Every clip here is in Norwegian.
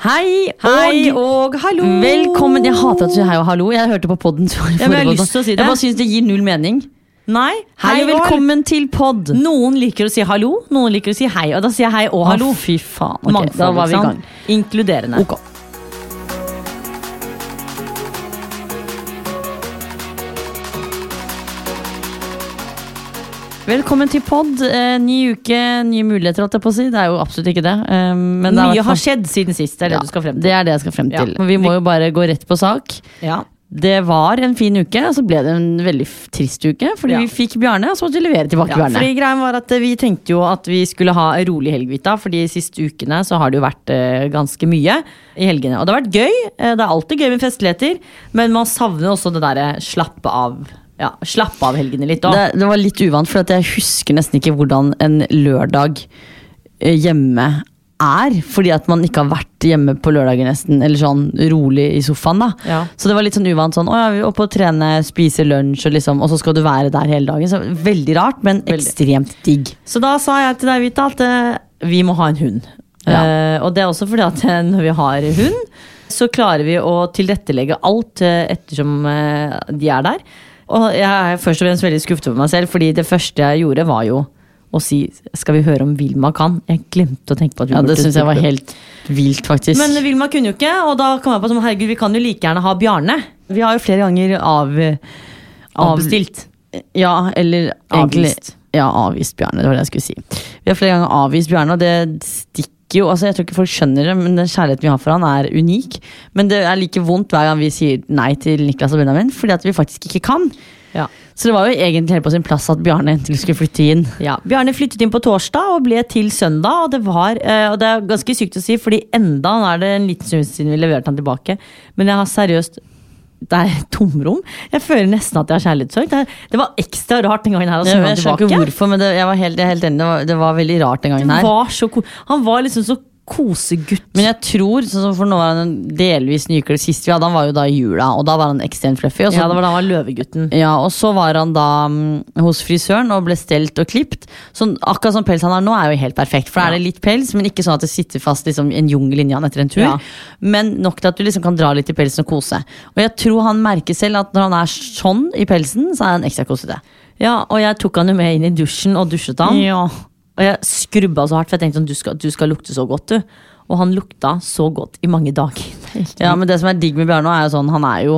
Hei, Hei og og hallo! velkommen. Jeg hater at du sier hei og hallo. Jeg hørte på podden. Ja, men jeg har lyst til å si det. Jeg bare synes det gir null mening. Nei, Hei og velkommen til pod. Noen liker å si hallo, noen liker å si hei. Og da sier jeg hei og hallo. Å, fy faen. Okay, Mangfold, da var vi i gang. Inkluderende. Ok. Velkommen til pod. Eh, ny uke, nye muligheter, holdt jeg på å si. Det er jo absolutt ikke det. Eh, men det Mye har skjedd siden sist. Det er det Ja, du skal frem til. Det er det jeg skal frem til. Ja. Vi må jo bare gå rett på sak. Ja. Det var en fin uke, og så ble det en veldig trist uke. Fordi vi fikk Bjarne, og så måtte vi levere tilbake Ja, Bjarne. fordi greien var at eh, Vi tenkte jo at vi skulle ha en rolig helg, Vita. Fordi de siste ukene så har det jo vært ganske mye i helgene. Og det har vært gøy. det er alltid gøy med festligheter, men man savner også det derre slappe av. Ja, slappe av helgene litt òg. Det, det var litt uvant, for jeg husker nesten ikke hvordan en lørdag eh, hjemme er. Fordi at man ikke har vært hjemme på lørdager nesten, eller sånn rolig i sofaen. da Ja. Så det var litt sånn uvant. sånn, å ja, vi er oppe og trene, spise lunsj, og, liksom, og så skal du være der hele dagen. Så Veldig rart, men Veldig. ekstremt digg. Så da sa jeg til deg, Vita, at eh, vi må ha en hund. Ja. Uh, og det er også fordi at når vi har hund, så klarer vi å tilrettelegge alt ettersom de er der. Og jeg er først og fremst veldig skuffet over meg selv, fordi det første jeg gjorde, var jo å si skal vi høre om Vilma kan? Jeg glemte å tenke på at vi Ja, Det syns jeg var helt vilt, faktisk. Men Vilma kunne jo ikke, og da kom jeg på som herregud, vi kan jo like gjerne ha Bjarne. Vi har jo flere ganger av, Av- avbestilt. Ja, eller egentlig Avvist. Ja, avvist Bjarne. Det var det jeg skulle si. Vi har flere ganger avvist Bjarne, og det stikker jo altså Jeg tror ikke folk skjønner det, men den kjærligheten vi har for han er unik. Men det er like vondt hver gang vi sier nei til Niklas og Benjamin, fordi at vi faktisk ikke kan. Ja. Så det var jo egentlig helt på sin plass at Bjarne endelig skulle flytte inn. Ja, Bjarne flyttet inn på torsdag og ble til søndag. Og det, var, eh, og det er ganske sykt å si, fordi enda nå er det en liten stund siden vi leverte han tilbake. Men jeg har seriøst Det er tomrom. Jeg føler nesten at jeg har kjærlighetssorg. Det, det var ekstra rart den gangen her Ja, Jeg, skjønner ikke hvorfor, men det, jeg var helt, helt enig. Det var, det var veldig rart den gangen her. var så han var liksom så kosegutt. Men jeg tror, sånn for nå var han delvis nykler sist vi hadde, han var jo da i jula, og da var han ekstremt fluffy. Og så, ja, det var da han var løvegutten. ja, og så var han da um, hos frisøren og ble stelt og klipt. Så akkurat som pels han har nå, er jo helt perfekt. For da er det litt pels, men ikke sånn at det sitter fast liksom, en jungel inni han etter en tur. Ja. Men nok til at du liksom kan dra litt i pelsen og kose. Og jeg tror han merker selv at når han er sånn i pelsen, så er han ekstra kosete. Ja, og jeg tok han jo med inn i dusjen og dusjet han. Ja. Og jeg skrubba så hardt, for jeg tenkte sånn, du skal, du skal lukte så godt, du. Og han lukta så godt i mange dager. Ja, men det som er digg med Bjarne, er jo sånn Han er jo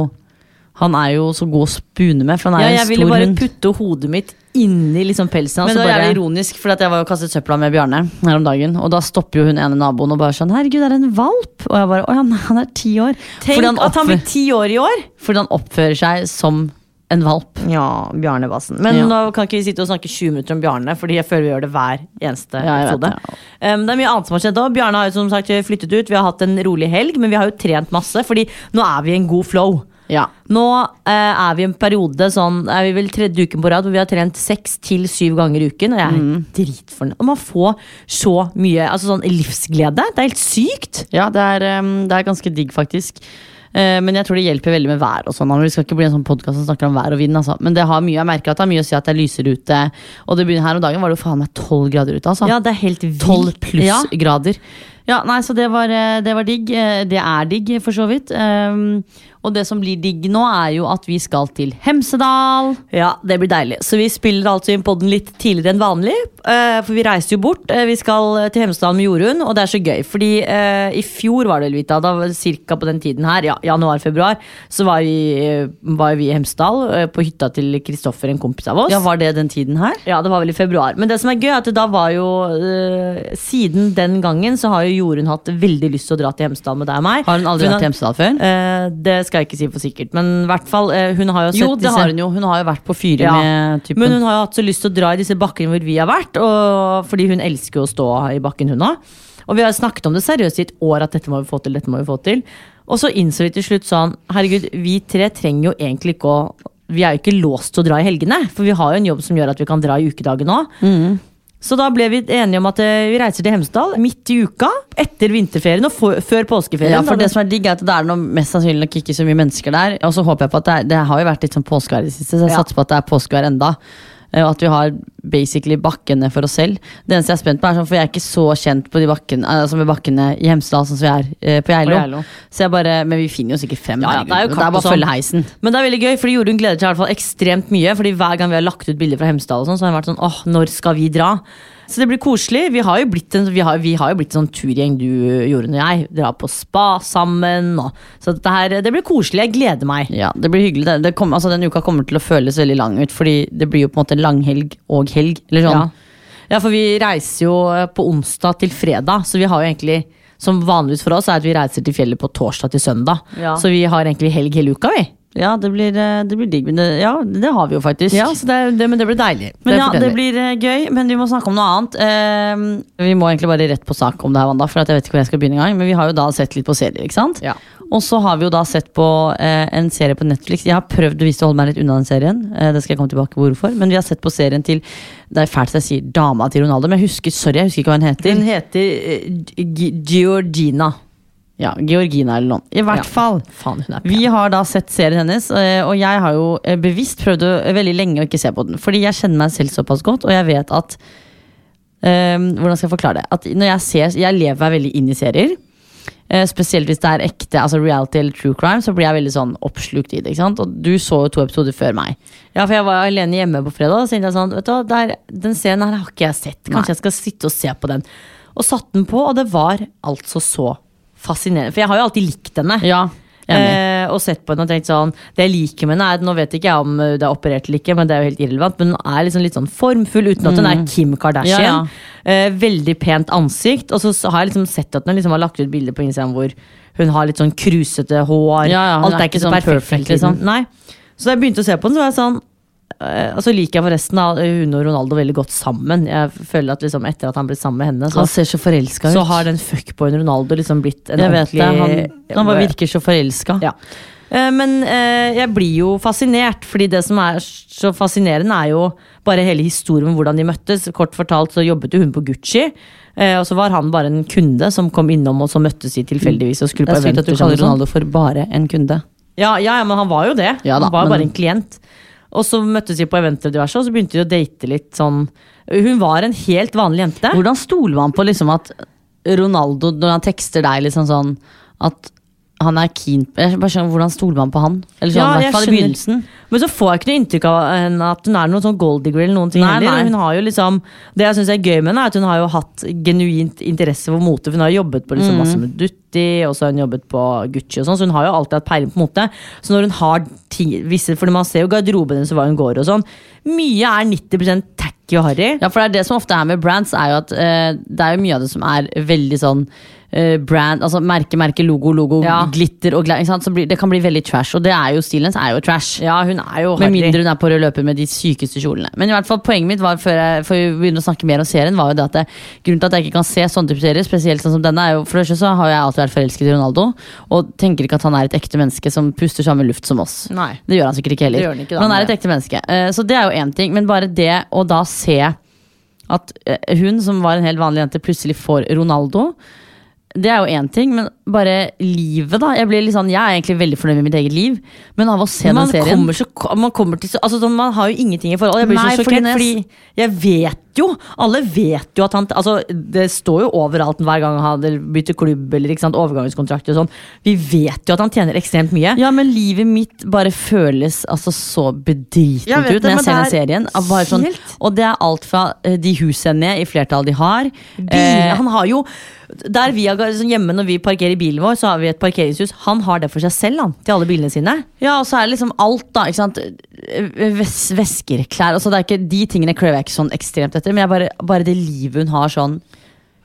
Han er jo så god å spune med, for han er Ja, jo jeg en ville stor bare hund. putte hodet mitt inni liksom pelsen hans. Men det og var bare- jævlig ironisk, for jeg var jo kastet søpla med Bjarne her om dagen. Og da stopper jo hun ene naboen og bare sånn 'herregud, det er en valp'. Og jeg bare 'å ja, nei, han er ti år'. Tenk Fordi han, at han blir ti år i år! fordi han oppfører seg som en valp. Ja, Bjarnebassen. Men Ja. nå kan ikke vi sitte og snakke 20 minutter om Bjarne, Fordi jeg føler vi gjør det hver eneste Ja, episode. det, Um, det er mye annet som har skjedd òg. Bjarne har jo som sagt flyttet ut. Vi har hatt en rolig helg, men vi har jo trent masse. Fordi nå er vi i en god flow. Ja. Nå uh, er vi i en periode sånn, er vi vel tredje uken på rad hvor vi har trent seks til syv ganger i uken. Og jeg er Mm. dritfornøyd. Og man får så mye altså sånn livsglede. Det er helt sykt. Ja, det er, um, det er ganske digg, faktisk. Eh, men jeg tror det hjelper veldig med vær og sånn. Vi skal ikke bli en sånn podkast som snakker om vær og vind, altså. Men det har mye, jeg merker at det har mye å si at det er lysere ute. Og det begynner her om dagen var det jo faen meg tolv grader ute, altså. Ja, det er helt vilt. 12 pluss Ja. grader. Ja, nei, så det var, eh, det var digg. Eh, Det er digg, for så vidt. Um, og det som blir digg nå, er jo at vi skal til Hemsedal. Ja, det blir deilig. Så vi spiller altså inn podden litt tidligere enn vanlig. Uh, For vi reiser jo bort. Uh, Vi skal til Hemsedal med Jorunn, og det er så gøy. Fordi uh, i fjor var det vel, Vita, da cirka på den tiden her, ja, januar-februar, så var vi, var vi i Hemsedal på hytta til Kristoffer, en kompis av oss. Ja, Var det den tiden her? Ja, det var vel i februar. Men det som er gøy, er at da var jo Siden den gangen så har jo Jorunn hatt veldig lyst til å dra til Hemsedal med deg og meg. Har hun aldri hun vært i Hemsedal før? Eh, det skal jeg ikke si for sikkert, men i hvert fall, eh, hun har jo sett Jo, det disse har hun jo. Hun har jo vært på fyret Ja. med typen. Men hun har jo hatt så lyst til å dra i disse bakkene hvor vi har vært, og, fordi hun elsker jo å stå i bakken, hun òg. Og vi har snakket om det seriøst i et år at dette må vi få til, dette må vi få til. Og så innså vi til slutt sånn, herregud, vi tre trenger jo egentlig ikke å Vi er jo ikke låst til å dra i helgene, for vi har jo en jobb som gjør at vi kan dra i ukedagen òg. Så da ble vi enige om at eh, vi reiser til Hemsedal midt i uka, etter vinterferien og for, før påskeferien. Ja, for det som er digg er at det er noe, mest sannsynlig nok ikke så mye mennesker der. Og så håper jeg på at det, er, det har jo vært litt sånn påskevær i det siste, så jeg Ja. satser på at det er påskevær enda. Eh, Og at vi har basically bakkene for oss selv. Det eneste jeg er spent på, er sånn, for jeg er ikke så kjent på de bakkene, altså med bakkene i Hemsedal sånn som vi er eh, på Geilo. Så jeg bare, men vi finner jo sikkert frem. Ja, ja, det er jo det er bare å sånn. følge heisen. Men det er veldig gøy, fordi Jorunn gleder seg i hvert fall ekstremt mye. Fordi hver gang vi har lagt ut bilder fra Hemsedal, og sånn, så har hun vært sånn åh, når skal vi dra? Så det blir koselig. Vi har jo blitt en, vi har, vi har jo blitt en sånn turgjeng, du, Jorunn og jeg. Drar på spa sammen. Og, så her, det blir koselig. Jeg gleder meg. Ja, det blir hyggelig. Det, det kom, altså, den uka kommer til å føles veldig lang ut, fordi det blir jo på en måte langhelg og helg. Eller sånn. Ja. ja, for vi reiser jo eh, på onsdag til fredag, så vi har jo egentlig som vanligvis for oss er at vi reiser til fjellet på torsdag til søndag. Ja. Så vi har egentlig helg hele uka, vi. Ja, det blir, eh, det blir digg. Men det, ja, det har vi jo faktisk. Ja, så det, det, Men det blir deilig. Men ja, det blir eh, gøy, men vi må snakke om noe annet. Uh, vi må egentlig bare rett på sak om det her, Wanda, for jeg vet ikke hvor jeg skal begynne engang. Men vi har jo da sett litt på serier, ikke sant? Ja. Og så har vi jo da sett på uh, en serie på Netflix. Jeg har prøvd å holde meg litt unna den serien. Uh, det skal jeg komme tilbake hvorfor. Men vi har sett på serien til Det er fælt at jeg sier dama til Ronaldo, men jeg husker, sorry, jeg husker ikke hva hun heter. Den heter Georgina. Ja, Georgina eller noen. I hvert Ja. fall. Faen. Vi har da sett serien hennes, eh, og jeg har jo eh, bevisst prøvd eh, veldig lenge å ikke se på den. Fordi jeg kjenner meg selv såpass godt, og jeg vet at um, Hvordan skal jeg forklare det? At når jeg ser Jeg lever meg veldig inn i serier. Spesielt hvis det er ekte altså reality eller true crime, så blir jeg veldig sånn oppslukt i det. Og du så jo to episoder før meg. Ja, for jeg var alene hjemme på fredag, og så tenkte jeg sånn, vet du, der, den serien her har ikke jeg sett. Kanskje Nei. jeg skal sitte og se på den. Og satt den på, og det var altså så fascinerende. For jeg har jo alltid likt henne. Ja. Eh, og sett på henne og tenkt sånn Det jeg liker med henne, er Nå vet ikke jeg om eh, det er operert eller ikke, men det er jo helt irrelevant. Men hun er liksom litt sånn formfull, uten at hun er Kim Kardashian. Ja, Ja, Eh, veldig pent ansikt. Og så har jeg liksom sett at hun liksom har lagt ut bilder på Instagram hvor hun har litt sånn krusete hår. Alt er ikke ikke så sånn perfekt, perfekt liksom. liksom. Nei. Så da jeg begynte å se på den, så var jeg sånn eh, Og så liker jeg forresten hun og Ronaldo veldig godt sammen. Jeg føler at liksom etter at han ble sammen med henne, så, Han ser så forelska ut. så har den fuckboyen Ronaldo liksom blitt en jeg vet det. Han, han bare virker så forelska. ja. Eh, Men eh, jeg blir jo fascinert, fordi det som er så fascinerende, er jo bare hele historien om hvordan de møttes. Kort fortalt så jobbet jo hun på Gucci, og så var han bare en kunde som kom innom, og så møttes de tilfeldigvis og skulle Det er sykt at du kaller sånn. Ronaldo for bare en kunde. Ja, ja, ja, men han var jo det. Ja da, han var jo men- bare en klient. Og så møttes de på eventer og diverse, og så begynte de å date litt sånn Hun var en helt vanlig jente. Hvordan stoler man på liksom at Ronaldo, når han tekster deg liksom sånn At han er keen jeg bare skjønner, Hvordan stoler man på han? Eller sånn, Ja, i hvert fall i begynnelsen. Men så får jeg ikke noe inntrykk av henne at hun er noen sånn golddigger eller noen ting Nei, heller. Hun har jo liksom, det jeg synes er gøy med henne, er at hun har jo hatt genuint interesse for mote. for Hun har jo jobbet på Mm. liksom masse med Dutti, og så har hun jobbet på Gucci og sånn, så hun har jo alltid hatt peiling på mote. Så når hun har ting, visse, for man ser jo garderoben hennes og hva hun går og sånn, mye er 90 tacky og harry. Ja, for det er det som ofte er med brands, er jo at uh, det er jo mye av det som er veldig sånn eh, brand, altså merke, merke, logo, logo, Ja. glitter og blir, det kan bli veldig trash. Og det er jo stilen hennes er jo trash. Ja, hun er jo Med mindre hun er på rød løper med de sykeste kjolene. Men i hvert fall poenget mitt var før, jeg, før jeg begynner å snakke mer om serien, var jo det at det, grunnen til at jeg ikke kan se sånne type serier, spesielt sånn som denne, er jo for det så har jeg alltid vært forelsket i Ronaldo, og tenker ikke at han er et ekte menneske som puster samme luft som oss. Nei. Det gjør han sikkert ikke heller. Det gjør han ikke, da, men han er et ekte menneske. Uh, Så det er jo én ting. Men bare det å da se at eh, hun som var en helt vanlig jente, plutselig får Ronaldo. Det er jo én ting, men bare livet, da. Jeg, sånn, jeg er egentlig veldig fornøyd med mitt eget liv, men av å se man den serien kommer, så, man kommer til så, altså, sånn, Man har jo ingenting i forhold. Jeg blir Nei, så sjokkert, fordi, fordi jeg vet jo Alle vet jo at han altså, Det står jo overalt hver gang han bytter klubb eller ikke sant, overgangskontrakt og sånn. Vi vet jo at han tjener ekstremt mye. Ja, men livet mitt bare føles altså så bedritent Jeg ut det, når jeg ser den er serien. Av Bare sånn, og det er alt fra eh, de husene i flertall de har. Eh, han har jo Der vi har liksom Hjemme når vi parkerer bilen vår, så har vi et parkeringshus. Han har det for seg selv, han. Til alle bilene sine. Ja, og så er det liksom alt, da. Ikke sant? Ves vesker, klær. Altså, det er ikke, de tingene krever jeg ikke sånn ekstremt etter, men jeg bare, bare det livet hun har sånn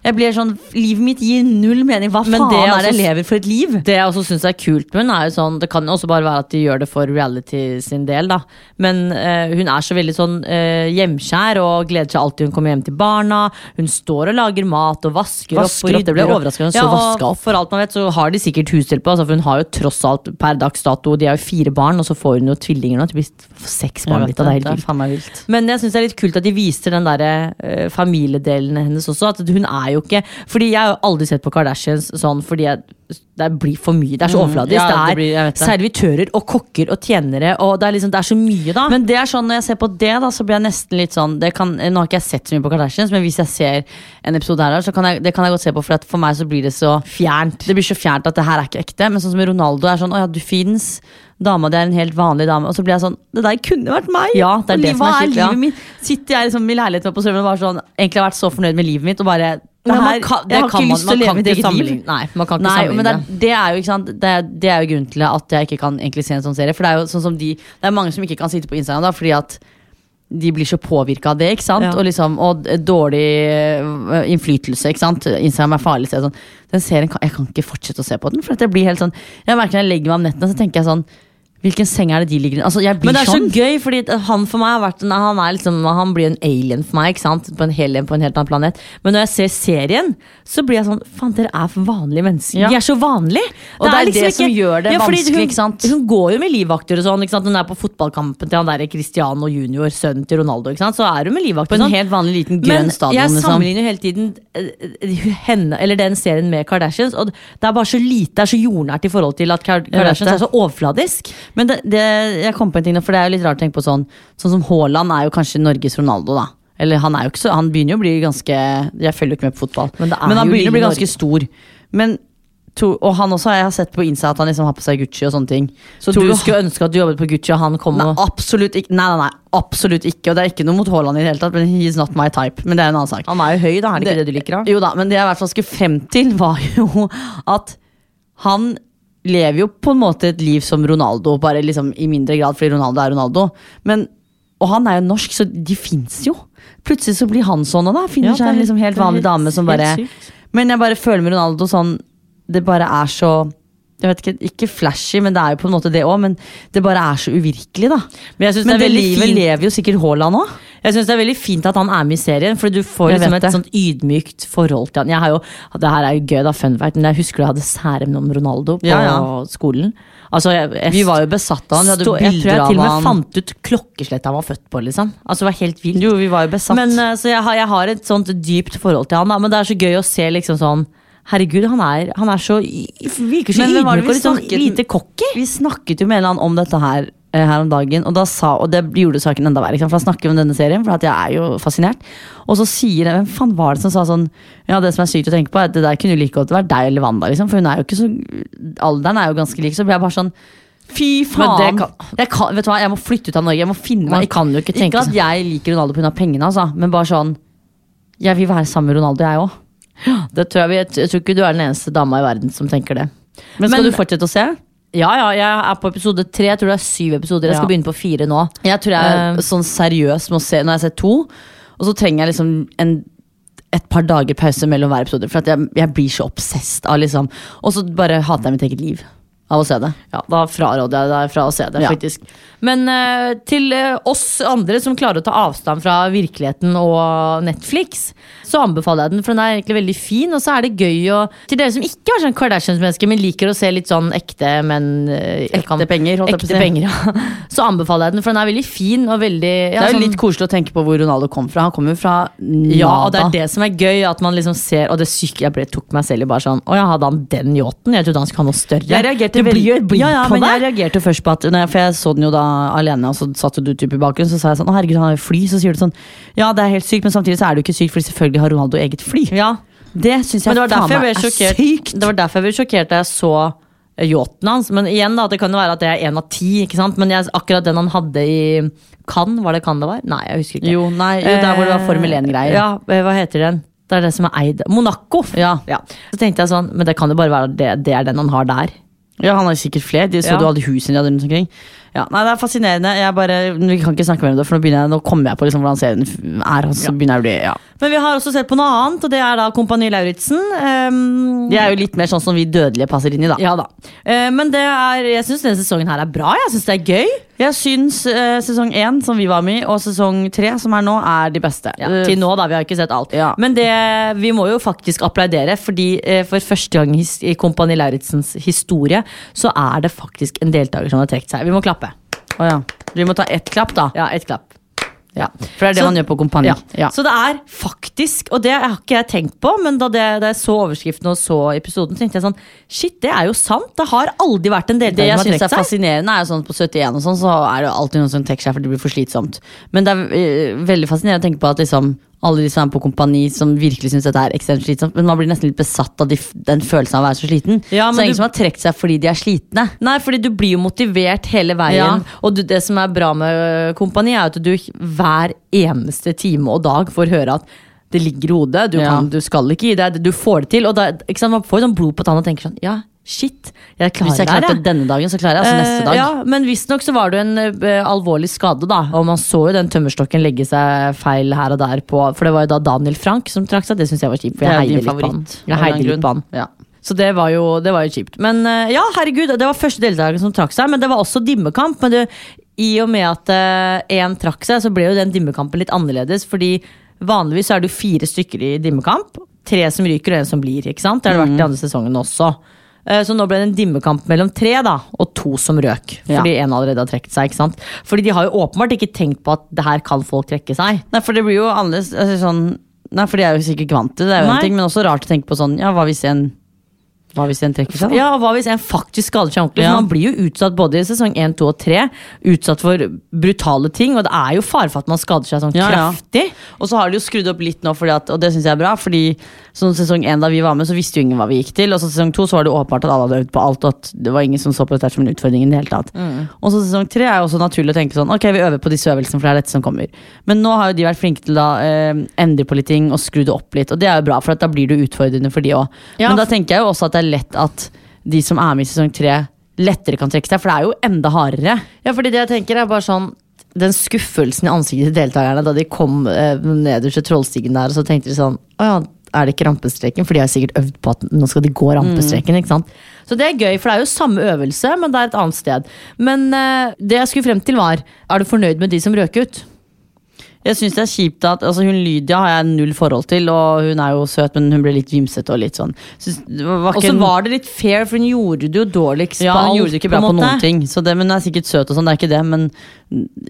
Jeg blir sånn, Livet mitt gir null mening. Hva Men faen det er er det jeg lever for et liv? Det jeg også syns er kult med henne, sånn Det kan jo også bare være at de gjør det for reality sin del, da. Men uh, hun er så veldig sånn uh, hjemkjær og gleder seg alltid hun kommer hjem til barna. Hun står og lager mat og vasker, Vasker opp. og ble rydder opp. overraskende, hun Ja, så vaska opp. for alt man vet, så har de sikkert hushjelp altså, for hun har jo tross alt per dags dato De har jo fire barn, og så får hun jo tvillinger nå. Det blir seks barn. Litt det, det, er helt vilt. Men jeg syns det er litt kult at de viser den der uh, familiedelen hennes også. At hun er jo ikke Fordi jeg har jo aldri sett på Kardashians sånn fordi jeg, det blir for mye. Det er så Mm, ja, det det er blir- det. servitører og kokker og tjenere, og det er liksom Det er så mye, da. Men det er sånn, når jeg ser på det, da, så blir jeg nesten litt sånn det kan, Nå har ikke jeg sett så mye på Kardashians, men hvis jeg ser en episode her, så kan jeg, det kan jeg godt se på. For at for meg så blir det så Fjernt. Det blir så fjernt at det her er ikke ekte. Men sånn som Ronaldo er sånn Å ja, du fins. Dama di er en helt vanlig dame. Og så blir jeg sånn Det der kunne vært meg! Ja, det er Og det som er hva er ja. livet mitt? Sitter jeg liksom i leiligheten på Strømmen og bare sånn Egentlig har vært så fornøyd med livet mitt, og bare det her, man kan, det Jeg har kan ikke man, lyst til å leve mitt eget liv. Nei, man kan ikke Nei, men det er, det er jo det det er jo grunnen til at jeg ikke kan egentlig se en sånn serie. For det er jo sånn som de Det er mange som ikke kan sitte på Instagram da fordi at de blir så påvirka av det. ikke sant? Ja. Og, liksom, og dårlig øh, innflytelse. ikke sant? Instagram er farlig. Så jeg, sånn, den serien kan, jeg kan ikke fortsette å se på den. For jeg blir helt sånn, jeg merker når jeg legger meg om nettene, så tenker jeg sånn Hvilken seng er det de ligger i? Altså, Men det er sånn. så gøy, fordi han for meg har vært en- han, liksom, han blir en alien for meg. På en, hel, på en helt annen planet. Men når jeg ser serien, så blir jeg sånn Faen, dere er for vanlige mennesker. Ja. De er så vanlige! Og det er det som gjør det ja, vanskelig, hun? Hun går jo med livvakter og sånn. Hun er på fotballkampen til han der Cristiano junior, sønnen til Ronaldo. Så er hun med livvakter. På en sånn. helt vanlig liten grønn Men stadion. jeg liksom. sammenligner jo hele tiden eh, henne, eller den serien med Kardashians, og det er bare så lite, det er så jordnært i forhold til at Kardashians er så overfladisk. Men det, det, jeg kom på en ting nå, for det er jo litt rart å tenke på sånn Sånn som Haaland er jo kanskje Norges Ronaldo, da. Eller han er jo ikke så Han begynner jo å bli ganske Jeg følger jo ikke med på fotball. Men det er han begynner å bli ganske Norge. stor. Men to, Og han også, jeg har sett på Insta at han liksom har på seg Gucci og sånne ting. Så Tror du skulle ønske at du jobbet på Gucci, og han kom Nei, og absolutt ikke. Nei, nei, nei, absolutt ikke. Og det er ikke noe mot Haaland i det hele tatt, men he's not my type. Men det er en annen sak. Han er jo høy, da. Er det ikke det du liker? da? Jo da, men det jeg i hvert fall skulle frem til, var jo at han lever jo på en måte et liv som Ronaldo, bare liksom i mindre grad fordi Ronaldo er Ronaldo. Men, og han er jo norsk, så de fins jo. Plutselig så blir han sånn, og da finner Ja, seg en liksom helt vanlig helt- dame som bare. Men jeg bare føler med Ronaldo sånn Det bare er så jeg vet ikke, ikke flashy, men det er jo på en måte det òg. Men det bare er så uvirkelig, da. Men Men det det livet lever jo sikkert Haaland òg. Jeg synes det er veldig fint at han er med i serien, for du får liksom et det. sånt ydmykt forhold til han. Jeg har jo, det her er jo gøy, da, fun fact, men jeg husker du hadde særemne om Ronaldo på Ja, ja. skolen. Altså, jeg, jeg, Vi var jo besatt av han. Vi hadde stå- jeg tror jeg til og med han. fant ut klokkeslettet han var født på, liksom. Altså, det var helt vilt. Jo, vi var jo besatt. Men eh, Så jeg har, jeg har et sånt dypt forhold til han, da, men det er så gøy å se liksom sånn Herregud, han er, han er så Virker så ydmyk og litt sånn lite cocky. Vi snakket jo med en eller annen om dette her her om dagen, og, da sa, og det gjorde saken enda verre. For da snakker vi om denne serien, for at jeg er jo fascinert. Og så sier jeg, hvem faen var det som sa sånn Ja, det som er sykt å tenke på, er at det der kunne jo like godt vært deg eller Wanda, liksom. For hun er jo ikke så Alderen er jo ganske lik, så blir jeg bare sånn Fy faen! det kan- jeg, kan, vet du hva, jeg må flytte ut av Norge. Jeg må finne meg kan ikke Ikke at jeg liker Ronaldo pga. pengene, altså, men bare sånn Jeg vil være sammen med Ronaldo, jeg òg. Det tror jeg, jeg tror ikke du er den eneste dama i verden som tenker det. Men skal Men- du fortsette å se? Ja, ja, jeg er på episode tre. Jeg tror det er syv episoder. Jeg skal Ja. begynne på fire nå. Jeg tror jeg er Eh. sånn seriøs med å se jeg har sett to, og så trenger jeg liksom en et par dager pause mellom hver episode. For at jeg, jeg blir så obsessed av liksom Og så bare hater jeg mitt eget liv av å se det. Ja, Da fraråder jeg deg fra å se det, Ja. faktisk. Men uh, til uh, oss andre som klarer å ta avstand fra virkeligheten og Netflix, så anbefaler jeg den, for den er egentlig veldig fin. Og så er det gøy å Til dere som ikke er sånn Kardashians-mennesker, men liker å se litt sånn ekte, men uh, Ekte penger, holdt jeg på å si. penger, ja. Så anbefaler jeg den, for den er veldig fin og veldig ja, Det er jo sånn- litt koselig å tenke på hvor Ronaldo kom fra. Han kommer jo fra nada. ja, og det er det som er gøy, at man liksom ser Og det syke, jeg ble, tok meg selv i bare sånn Å ja, hadde han den yachten? Jeg trodde han skulle ha noe større. Jeg reagerte det blir jo et ja, ja, på men det. jeg reagerte først på at For jeg så den jo da alene, og så satt du typ i bakgrunnen. Så sa jeg sånn Å, herregud, han har fly. Så sier du sånn Ja, det er helt sykt, men samtidig så er du ikke syk, for selvfølgelig har Ronaldo eget fly. Ja, Det syns jeg Men det var faen meg er sykt. Det var derfor jeg ble sjokkert da jeg så eh, yachten hans. Men igjen da, det kan jo være at det er én av ti. ikke sant? Men jeg, akkurat den han hadde i Cannes, var det Cannes det var? Nei, jeg husker ikke. Jo, nei, jo, der hvor det var Formel 1-greier. Ja, eh, hva heter den? Det er det som er eid Monaco! Ja. Så tenkte jeg sånn, men det kan jo bare være det, det er den han har der. Ja, han har sikkert flere. De så Ja. du alle husene de hadde rundt omkring. Ja, nei, Det er fascinerende. Jeg bare, Vi kan ikke snakke mer om det, for nå, jeg, nå kommer jeg på liksom hvordan serien er. Og så begynner jeg å bli, ja. Men vi har også sett på noe annet, og det er da Kompani Lauritzen. Um, De er jo litt mer sånn som vi dødelige passer inn i, da. ja da. Uh, men det er, jeg syns denne sesongen her er bra. Jeg syns det er gøy. Jeg syns uh, sesong én, som vi var med i, og sesong tre, som er nå, er de beste. Ja, Eh, til nå, da. Vi har ikke sett alt. Ja. Men det, vi må jo faktisk applaudere, fordi eh, for første gang i Kompani Lauritzens historie, så er det faktisk en deltaker som har trukket seg. Vi må klappe. Å ja. Vi må ta ett klapp, da. Ja, ett klapp. Ja. For det er det Så- man gjør på Kompani. Ja. Ja. Så det er faktisk, og det har ikke jeg tenkt på, men da, det, da jeg så overskriften og så episoden, så tenkte jeg sånn Shit, det er jo sant! Det har aldri vært en Det deltaker jeg som har syns er fascinerende, er jo sånn på 71 og sånn, så er det alltid noen som trekker seg fordi det blir for slitsomt. Men det er eh, veldig fascinerende å tenke på at liksom alle de som er på kompani som virkelig syns dette er ekstremt slitsomt, men man blir nesten litt besatt av de, den følelsen av å være så sliten. Ja, så det er ingen du- som har trukket seg fordi de er slitne. Nei, fordi du blir jo motivert hele veien. Ja. Og du, det som er bra med kompani, er at du hver eneste time og dag får høre at det ligger i hodet. Du, kan, du skal ikke gi deg, du får det til. Og da, man får sånn blod på tanna og tenker sånn Ja, shit, jeg klarer Hvis jeg klarte det denne dagen, så klarer jeg altså neste Eh, dag. Ja, men visstnok så var det en eh, alvorlig skade, da. Og man så jo den tømmerstokken legge seg feil her og der på For det var jo da Daniel Frank som trakk seg. Det syns jeg var kjipt, for jeg heide litt på han. Jeg heide litt på han. Ja. Så det var jo, det var jo kjipt. Men eh, ja, herregud, det var første deltaker som trakk seg. Men det var også dimmekamp. Men det, i og med at én trakk seg, så ble jo den dimmekampen litt annerledes. Fordi vanligvis så er det jo fire stykker i dimmekamp. Tre som ryker, og en som blir. ikke sant? Det har det vært Mm. i andre sesongen også. Eh, Så nå ble det en dimmekamp mellom tre da, og to som røk. Fordi Fordi en allerede har trukket seg. ikke sant? Fordi de har jo åpenbart ikke tenkt på at det her kan folk trekke seg. Nei, for det blir jo annerledes altså, sånn, Nei, for de er jo sikkert vant til det, det er jo Nei. en ting, men også rart å tenke på sånn Ja, hva hvis en Hva hvis en trekker seg? da? Ja, Hva hvis en faktisk skader seg ordentlig? Ja. Man blir jo utsatt både i sesong 1, 2 og 3 Utsatt for brutale ting, og det er jo fare for at man skader seg sånn Ja, ja. kraftig. Og så har de jo skrudd opp litt nå, at, og det syns jeg er bra. Fordi sånn sesong 1 da vi var med, så visste jo ingen hva vi gikk til. Og så sesong 2 så var det åpenbart at alle hadde øvd på alt, og at det var ingen som så på dette som en utfordring i det hele tatt. Og så sesong 3 er jo også naturlig å tenke sånn, ok, vi øver på disse øvelsene, for det er dette som kommer. Men nå har jo de vært flinke til å eh, endre på litt ting og skru det opp litt, og det er jo bra, for da blir det utfordrende for de òg. Ja, Men da tenker jeg jo også at det er lett at de som er med i sesong tre, lettere kan trekke seg, for det er jo enda hardere. Ja, fordi det jeg tenker er bare sånn Den skuffelsen i ansiktet til deltakerne da de kom eh, nederst til trollstigen der, og så tenkte de sånn Å ja, er det ikke rampestreken? For de har sikkert øvd på at nå skal de gå rampestreken. ikke sant? Så det er gøy, for det er jo samme øvelse, men det er et annet sted. Men eh, det jeg skulle frem til, var Er du fornøyd med de som røk ut? Jeg synes det er kjipt at altså Hun Lydia har jeg null forhold til, og hun er jo søt, men hun ble litt vimsete og litt sånn. Og så var det litt fair, for hun gjorde det jo dårligst ja, på hun alt. gjorde det ikke bra på, på noen ting. Så det, men hun er sikkert søt og sånn, det er ikke det. Men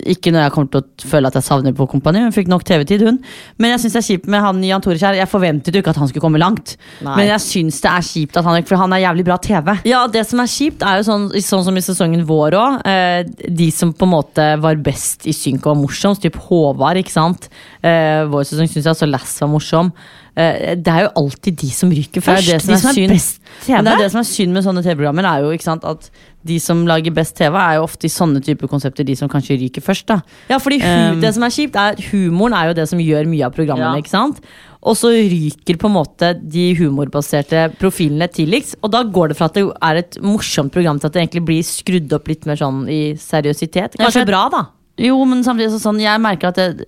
ikke når jeg kommer til å føle at jeg savner på Kompani. Hun fikk nok TV-tid, hun. Men jeg syns det er kjipt med han Jan Tore Kjær. Jeg forventet jo ikke at han skulle komme langt. Nei. Men jeg syns det er kjipt at han For han er jævlig bra TV. Ja, det som er kjipt, er jo sånn, sånn som i sesongen vår òg. Eh, de som på en måte var best i synk og var morsomst, typ Håvard, ikke sant. Uh, vår sesong syns jeg også Lass var morsom. Uh, det er jo alltid de som ryker Det er først. det som de er som er synd. best TV. Men det er det som er synd med sånne TV-programmer, er jo sant, at de som lager best TV, er jo ofte i sånne typer konsepter de som kanskje ryker først. da Ja, fordi Um, det som er kjipt, er humoren er jo det som gjør mye av programmene. Ja. ikke sant? Og så ryker på en måte de humorbaserte profilene tidligst. Og da går det fra at det er et morsomt program til at det egentlig blir skrudd opp litt mer sånn i seriøsitet. Kanskje bra, da. Jo, men samtidig så sånn, jeg merker at jeg,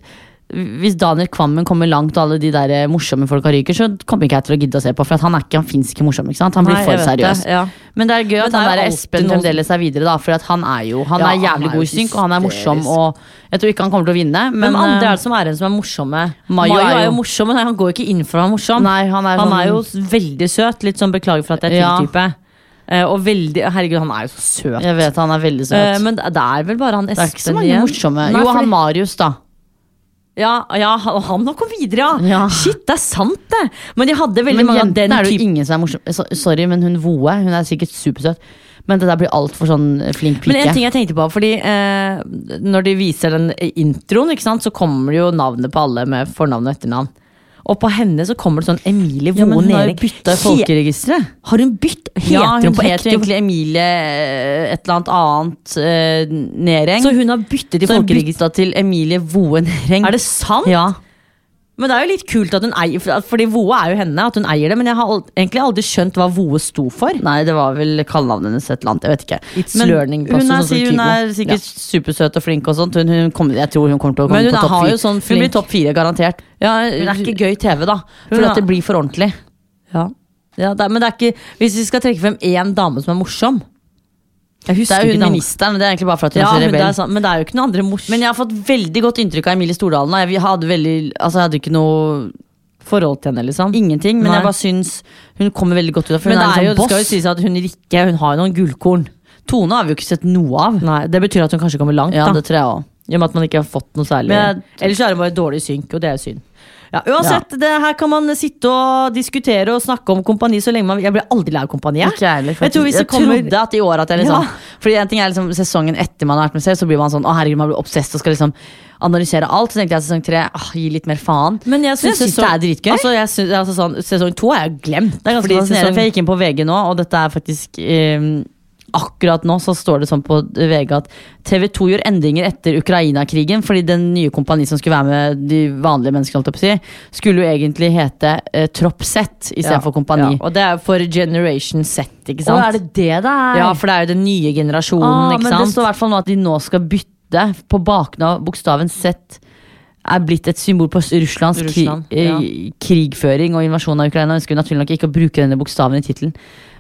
hvis Daniel Kvammen kommer langt og alle de der eh, morsomme folka ryker, så kommer ikke jeg til å gidde å se på. For at han er ikke, han finnes ikke morsom. ikke sant? Han blir Nei, for seriøs. det, ja. Men det er gøy at det han er der Espen noen- fremdeles er videre, da. For at han er jo Han Ja, er han jævlig er god i synk, og han er morsom. Og jeg tror ikke han kommer til å vinne, men, Hvem andre eh, er det som er en som er morsomme. Mayo Mayo, er er jo- morsom, men han går ikke inn for å være morsom. Nei, han er, Han sånn, er jo veldig søt. Litt sånn beklager for at jeg er Ja. til-type. Eh, og veldig Herregud, han er jo så søt. Jeg vet han er veldig søt. Eh, men det er vel bare han det er ikke så Espen mange igjen. morsomme. Nei, jo, han Marius, da. Ja, ja, han har kommet videre, ja. Ja. Shit, det er sant, det! Men de hadde veldig Men mange av den typen ingen som morsom. Sorry, men hun Voe hun er sikkert supersøt. Men det der blir altfor sånn flink pike. Men en ting jeg tenkte på, fordi eh, når de viser den introen, sant, så kommer det jo navnet på alle med fornavn og etternavn. Og på henne så kommer det sånn Emilie ja, men hun har bytta folkeregisteret. Har hun bytt? Heter Ja, hun hun på heter egentlig Emilie eh, et eller annet annet uh, Nereng. Så hun har byttet i folkeregisteret? til Emilie Voe Nereng. Er det sant? Ja. Men det er jo litt kult at hun eier Fordi Voe er jo henne, at hun eier det. Men jeg har egentlig aldri skjønt hva Voe sto for. Nei, det var vel kallenavnet hennes et eller annet. Jeg vet ikke. It's Men learning hun, er, sånn hun er sikkert supersøt og flink og sånt. Hun, hun kom, jeg tror hun kommer til å komme på topp har fire. sånn hun blir topp fire, garantert. Ja, Hun er ikke gøy TV, da. For at det blir for ordentlig. Ja. Ja, det men det er ikke Hvis vi skal trekke frem én dame som er morsom Det er jo hun ministeren, det er egentlig bare for at hun Ja, er så rebell. Men, men det er jo ikke noen andre mors Men jeg har fått veldig godt inntrykk av Emilie Stordalen. Jeg hadde, veldig, altså jeg hadde ikke noe forhold til henne, liksom. Ingenting, men Nei. jeg bare syns hun kommer veldig godt ut av For Men hun det, er er jo, en det sånn skal jo sies at hun Rikke hun har jo noen gullkorn. Tone har vi jo ikke sett noe av. Nei, Det betyr at hun kanskje kommer langt. Ja, da det tror jeg også. I og med at man ikke har fått noe særlig. Men Ellers er det bare dårlig synk, og det er jo synd. Ja, uansett, det her kan man sitte og diskutere og snakke om kompani så lenge man Jeg blir aldri lei av kompani. jeg. Jeg. Tror hvis jeg kommer- trodde at i år at jeg liksom Ja. Fordi en ting er liksom sesongen etter man har vært med selv, så blir man sånn Å herregud, man blir obsess og skal liksom analysere alt. Så tenkte jeg sesong tre, gi litt mer faen. Men jeg syns det er dritgøy. Altså, jeg synes, altså, sånn, sesong to har jeg glemt. Det er ganske fascinerende, for jeg gikk inn på VG nå, og dette er faktisk eh, Akkurat nå så står det sånn på VG at TV 2 gjør endringer etter Ukraina-krigen, fordi den nye kompani som skulle være med de vanlige menneskene, skulle jo egentlig hete eh, Tropp Z istedenfor Kompani. Ja, og det er for Generation Z, ikke Og Å, er det det det er? Ja, for det er jo den nye generasjonen, ah, ikke men sant? det står i hvert fall nå at de nå skal bytte på baken av bokstaven Z. Er blitt et symbol på Russlands Russland, eh, ja. krigføring og invasjon av Ukraina. Ønsker naturlig nok ikke å bruke denne bokstaven i tittelen.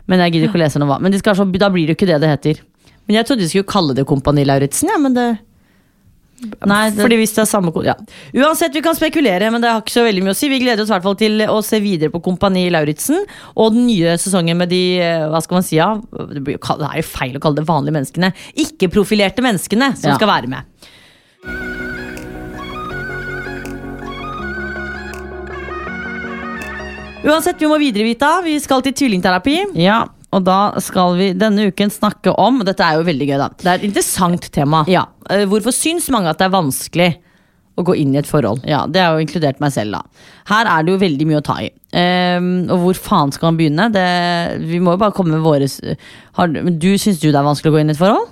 Men jeg gidder ikke å lese noe hva. Men de skal, så, da blir det jo ikke det det heter. Men jeg trodde de skulle kalle det Kompani Lauritzen, ja, men det Nei, det, Fordi hvis det er samme ja. Uansett, vi kan spekulere, men det har ikke så veldig mye å si. Vi gleder oss i hvert fall til å se videre på Kompani Lauritzen og den nye sesongen med de eh, hva skal man si, ja, det er jo feil å kalle det vanlige menneskene. Ikke-profilerte menneskene som Ja. skal være med. Uansett, vi må videre, Vita. Vi skal til tvillingterapi. ja, og da skal vi denne uken snakke om Dette er jo veldig gøy, da. Det er et interessant tema. Ja. Eh, Hvorfor syns mange at det er vanskelig å gå inn i et forhold? Ja, Det er jo inkludert meg selv, da. Her er det jo veldig mye å ta i. Um, og hvor faen skal man begynne? Det, vi må jo bare komme med våre har, Du Syns du det er vanskelig å gå inn i et forhold?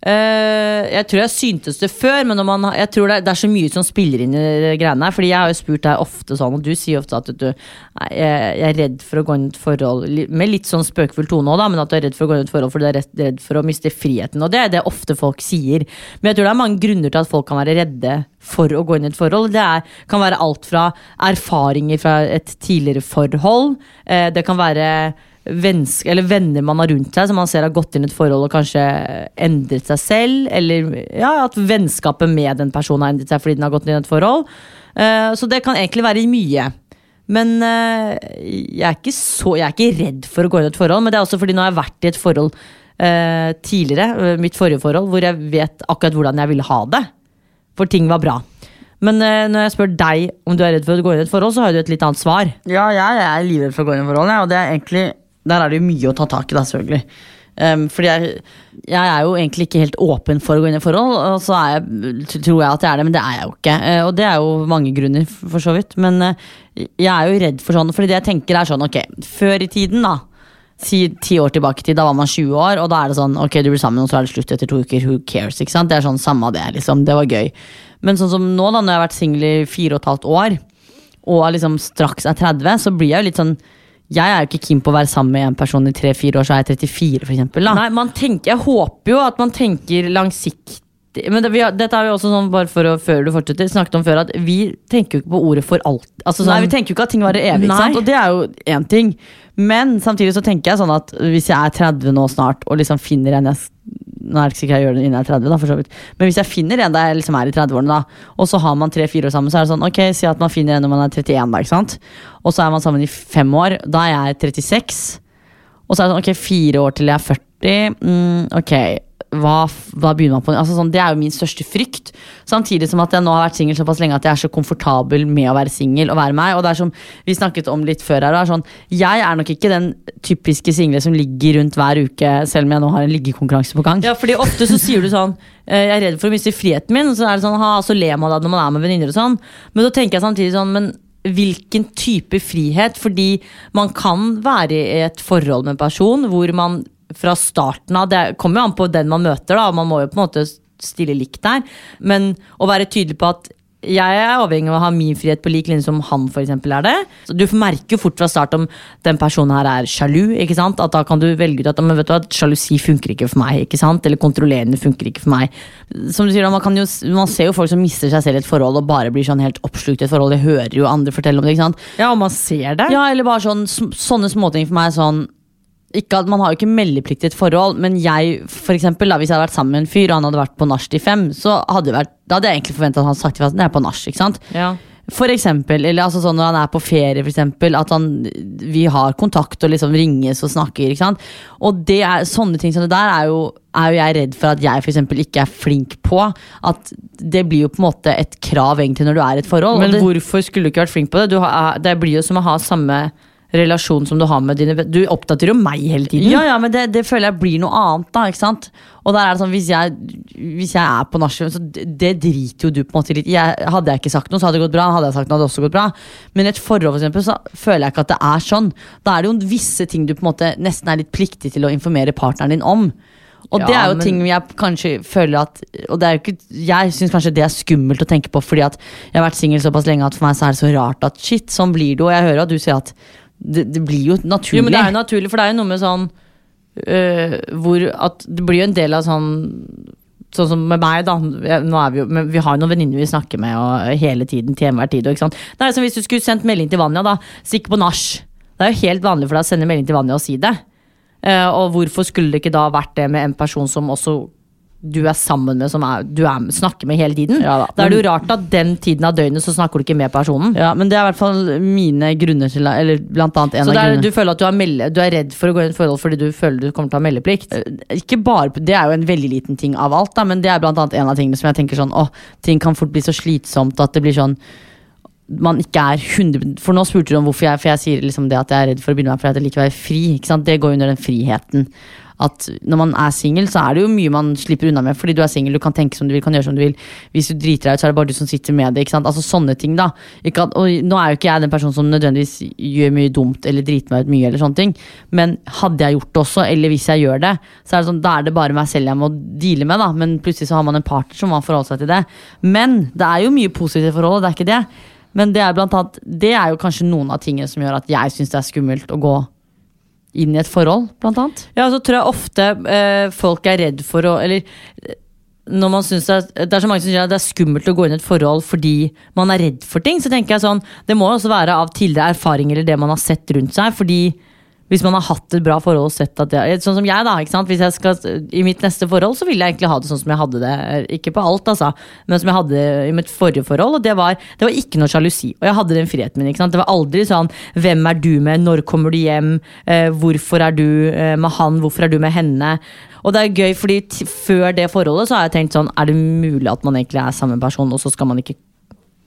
Eh, jeg tror jeg syntes det før, men man, jeg tror det det er så mye som spiller inn i greiene her. Fordi jeg har jo spurt deg ofte sånn, og du sier ofte at du jeg, jeg er redd for å gå inn i et forhold Med litt sånn spøkefull tone òg, men at du er redd for å gå inn i et forhold fordi du er redd, for å miste friheten. Og det er det ofte folk sier. Men jeg tror det er mange grunner til at folk kan være redde for å gå inn i et forhold. Det er, kan være alt fra erfaringer fra et tidligere forhold. eh, det kan være venner man har rundt seg, som man ser har gått inn i et forhold og kanskje endret seg selv. Eller ja, at vennskapet med den personen har endret seg fordi den har gått inn i et forhold. Uh, så det kan egentlig være mye. Men uh, jeg, er ikke så, jeg er ikke redd for å gå inn i et forhold, men det er også fordi nå har jeg vært i et forhold uh, tidligere, mitt forrige forhold, hvor jeg vet akkurat hvordan jeg ville ha det. For ting var bra. Men når jeg spør deg om du er redd for å gå inn i et forhold, så har du et litt annet svar. Ja, jeg er livredd for å gå inn i et forhold, og det er egentlig, der er det jo mye å ta tak i, da, selvfølgelig. Um, fordi jeg, jeg er jo egentlig ikke helt åpen for å gå inn i forhold, og så jeg, tror jeg at jeg er det, men det er jeg jo ikke. Uh, og det er jo mange grunner, for så vidt. Men uh, jeg er jo redd for sånn, fordi det jeg tenker er sånn, ok, før i tiden da, si ti år tilbake i tid, da var man 20 år, og da er det sånn, ok, du blir sammen, og så er det slutt etter to uker, who cares, ikke sant? Det er sånn, samme det, liksom, det var gøy. Men sånn som nå da, når jeg har vært single i fire og et halvt år, og liksom straks er 30, så blir jeg jo litt sånn Jeg er jo ikke keen på å være sammen med en person i tre-fire år, så er jeg 34, for eksempel. Da. Nei, man tenker, Jeg håper jo at man tenker langsiktig. men det, vi har, dette har vi også sånn, bare for å, før du fortsetter, snakket om før, at vi tenker jo ikke på ordet for alt. Altså, Nei, sånn, vi tenker jo ikke at ting varer evig, Nei. sant? og det er jo én ting. Men samtidig så tenker jeg sånn at hvis jeg er 30 nå snart, og liksom finner en jeg Nå er det ikke sikkert jeg gjør det innen jeg er 30, da, for så vidt. Men hvis jeg finner en der jeg liksom er i 30-årene, da, og så har man tre-fire år sammen, så er det sånn ok, si at man finner en når man er 31, da, ikke sant? Og så er man sammen i fem år. Da er jeg 36. Og så er det sånn, ok, fire år til jeg er 40. Mm, ok, hva, hva begynner man på? Altså, sånn, det er jo min største frykt. Samtidig som at jeg nå har vært singel såpass lenge at jeg er så komfortabel med å være singel og være meg. Og det er som vi snakket om litt før her, er sånn, jeg er nok ikke den typiske single som ligger rundt hver uke, selv om jeg nå har en liggekonkurranse på gang. Ja, fordi ofte så sier du sånn eh, Jeg er redd for å miste friheten min. Og så er det sånn, ha, så ler man det når man er med venninner og sånn. Men så tenker jeg samtidig sånn, men hvilken type frihet? Fordi man kan være i et forhold med en person hvor man fra starten av Det kommer jo an på den man møter, da. Man må jo på en måte stille likt der. Men å være tydelig på at jeg er avhengig av å ha min frihet på lik linje som han for er det. Så du merker fort fra start om den personen her er sjalu. ikke sant? At Da kan du velge ut at men vet du hva, sjalusi funker ikke for meg. ikke sant? Eller kontrollerende funker ikke for meg. Som du sier, man, kan jo, man ser jo folk som mister seg selv i et forhold og bare blir sånn helt oppslukt i et forhold. Jeg hører jo andre fortelle om det. ikke sant? Ja, og man ser det. Ja, eller bare sånn, sånne småting for meg sånn ikke at Man har jo ikke meldeplikt i et forhold, men jeg, for eksempel, da, hvis jeg hadde vært sammen med en fyr og han hadde vært på nach til fem, så hadde, det vært, da hadde jeg egentlig forventa at han hadde sagt ifra at han er på nach. Ja. For eksempel, eller altså sånn når han er på ferie, for eksempel, at han, vi har kontakt og liksom ringes og snakker. ikke sant? Og det er, sånne ting som det der er jo, er jo jeg redd for at jeg for eksempel ikke er flink på. At det blir jo på en måte et krav egentlig når du er i et forhold. Men det, hvorfor skulle du ikke vært flink på det? Du har, det blir jo som å ha samme relasjon som du har med dine. Du oppdaterer jo meg hele tiden. Ja, ja, men det, det føler jeg blir noe annet, da. ikke sant? Og der er det sånn, Hvis jeg, hvis jeg er på nachspiel, så det, det driter jo du på en måte litt. Jeg- Hadde jeg ikke sagt noe, så hadde det gått bra. Hadde jeg sagt noe, hadde det også gått bra. Men i et forhold for eksempel, så føler jeg ikke at det er sånn. Da er det jo visse ting du på en måte nesten er litt pliktig til å informere partneren din om. Og Ja, det er jo men- ting jeg kanskje føler at Og det er jo ikke Jeg syns kanskje det er skummelt å tenke på, fordi at jeg har vært singel såpass lenge at for meg så er det så rart at shit, sånn blir det. Og jeg hører at du sier at det, det blir jo naturlig. Jo, men det er jo naturlig, for det er jo noe med sånn øh, Hvor at det blir jo en del av sånn Sånn som med meg, da. Vi, jo, vi har jo noen venninner vi snakker med og, hele tiden. til enhver tid, ikke sant? Det er som hvis du skulle sendt melding til Vanja, da. Stikk på nach. Det er jo helt vanlig for deg å sende melding til Vanja og si det. Uh, og hvorfor skulle det ikke da vært det med en person som også du er sammen med, som er, du er, snakker med hele tiden? Ja da. da er det jo rart at den tiden av døgnet så snakker du ikke med personen. Ja, men det er i hvert fall mine grunner til Eller blant annet en Så av grunnene. du føler at du er, melde, du er redd for å gå inn i forhold fordi du føler du kommer til å ha meldeplikt? Eh, Ikke bare, Det er jo en veldig liten ting av alt, da, men det er blant annet en av tingene som jeg tenker sånn Åh, ting kan fort bli så slitsomt at det blir sånn man ikke er 100 For nå spurte du om hvorfor jeg For jeg sier liksom det at jeg er redd for å begynne med fordi at jeg liker å være fri. Det går under den friheten. At når man er singel, så er det jo mye man slipper unna med. Fordi du er singel, du kan tenke som du vil, kan gjøre som du vil. Hvis du driter deg ut, så er det bare du som sitter med det. Altså sånne ting, da. At, og nå er jo ikke jeg den personen som nødvendigvis gjør mye dumt eller driter meg ut mye, eller sånne ting. Men hadde jeg gjort det også, eller hvis jeg gjør det, så er det sånn, da er det bare meg selv jeg må deale med, da. Men plutselig så har man en partner som har forholdt seg til det. Men det er jo mye positivt i forholdet, det er ikke det. Men det er, blant annet, det er jo kanskje noen av tingene som gjør at jeg syns det er skummelt å gå inn i et forhold, blant annet. Ja, så tror jeg ofte eh, folk er redd for å Eller når man synes det, det er så mange som sier at det er skummelt å gå inn i et forhold fordi man er redd for ting. Så tenker jeg sånn, Det må også være av tidligere erfaring eller det man har sett rundt seg. fordi hvis man har hatt et bra forhold og sett at det Sånn som jeg, da. ikke sant? Hvis jeg skal I mitt neste forhold så vil jeg egentlig ha det sånn som jeg hadde det. Ikke på alt, altså, men som jeg hadde i mitt forrige forhold. Og det var, det var ikke noe sjalusi. Og jeg hadde den friheten min. ikke sant? Det var aldri sånn Hvem er du med? Når kommer du hjem? Eh, hvorfor er du eh, med han? Hvorfor er du med henne? Og det er gøy, fordi før det forholdet så har jeg tenkt sånn Er det mulig at man egentlig er samme person, og så skal man ikke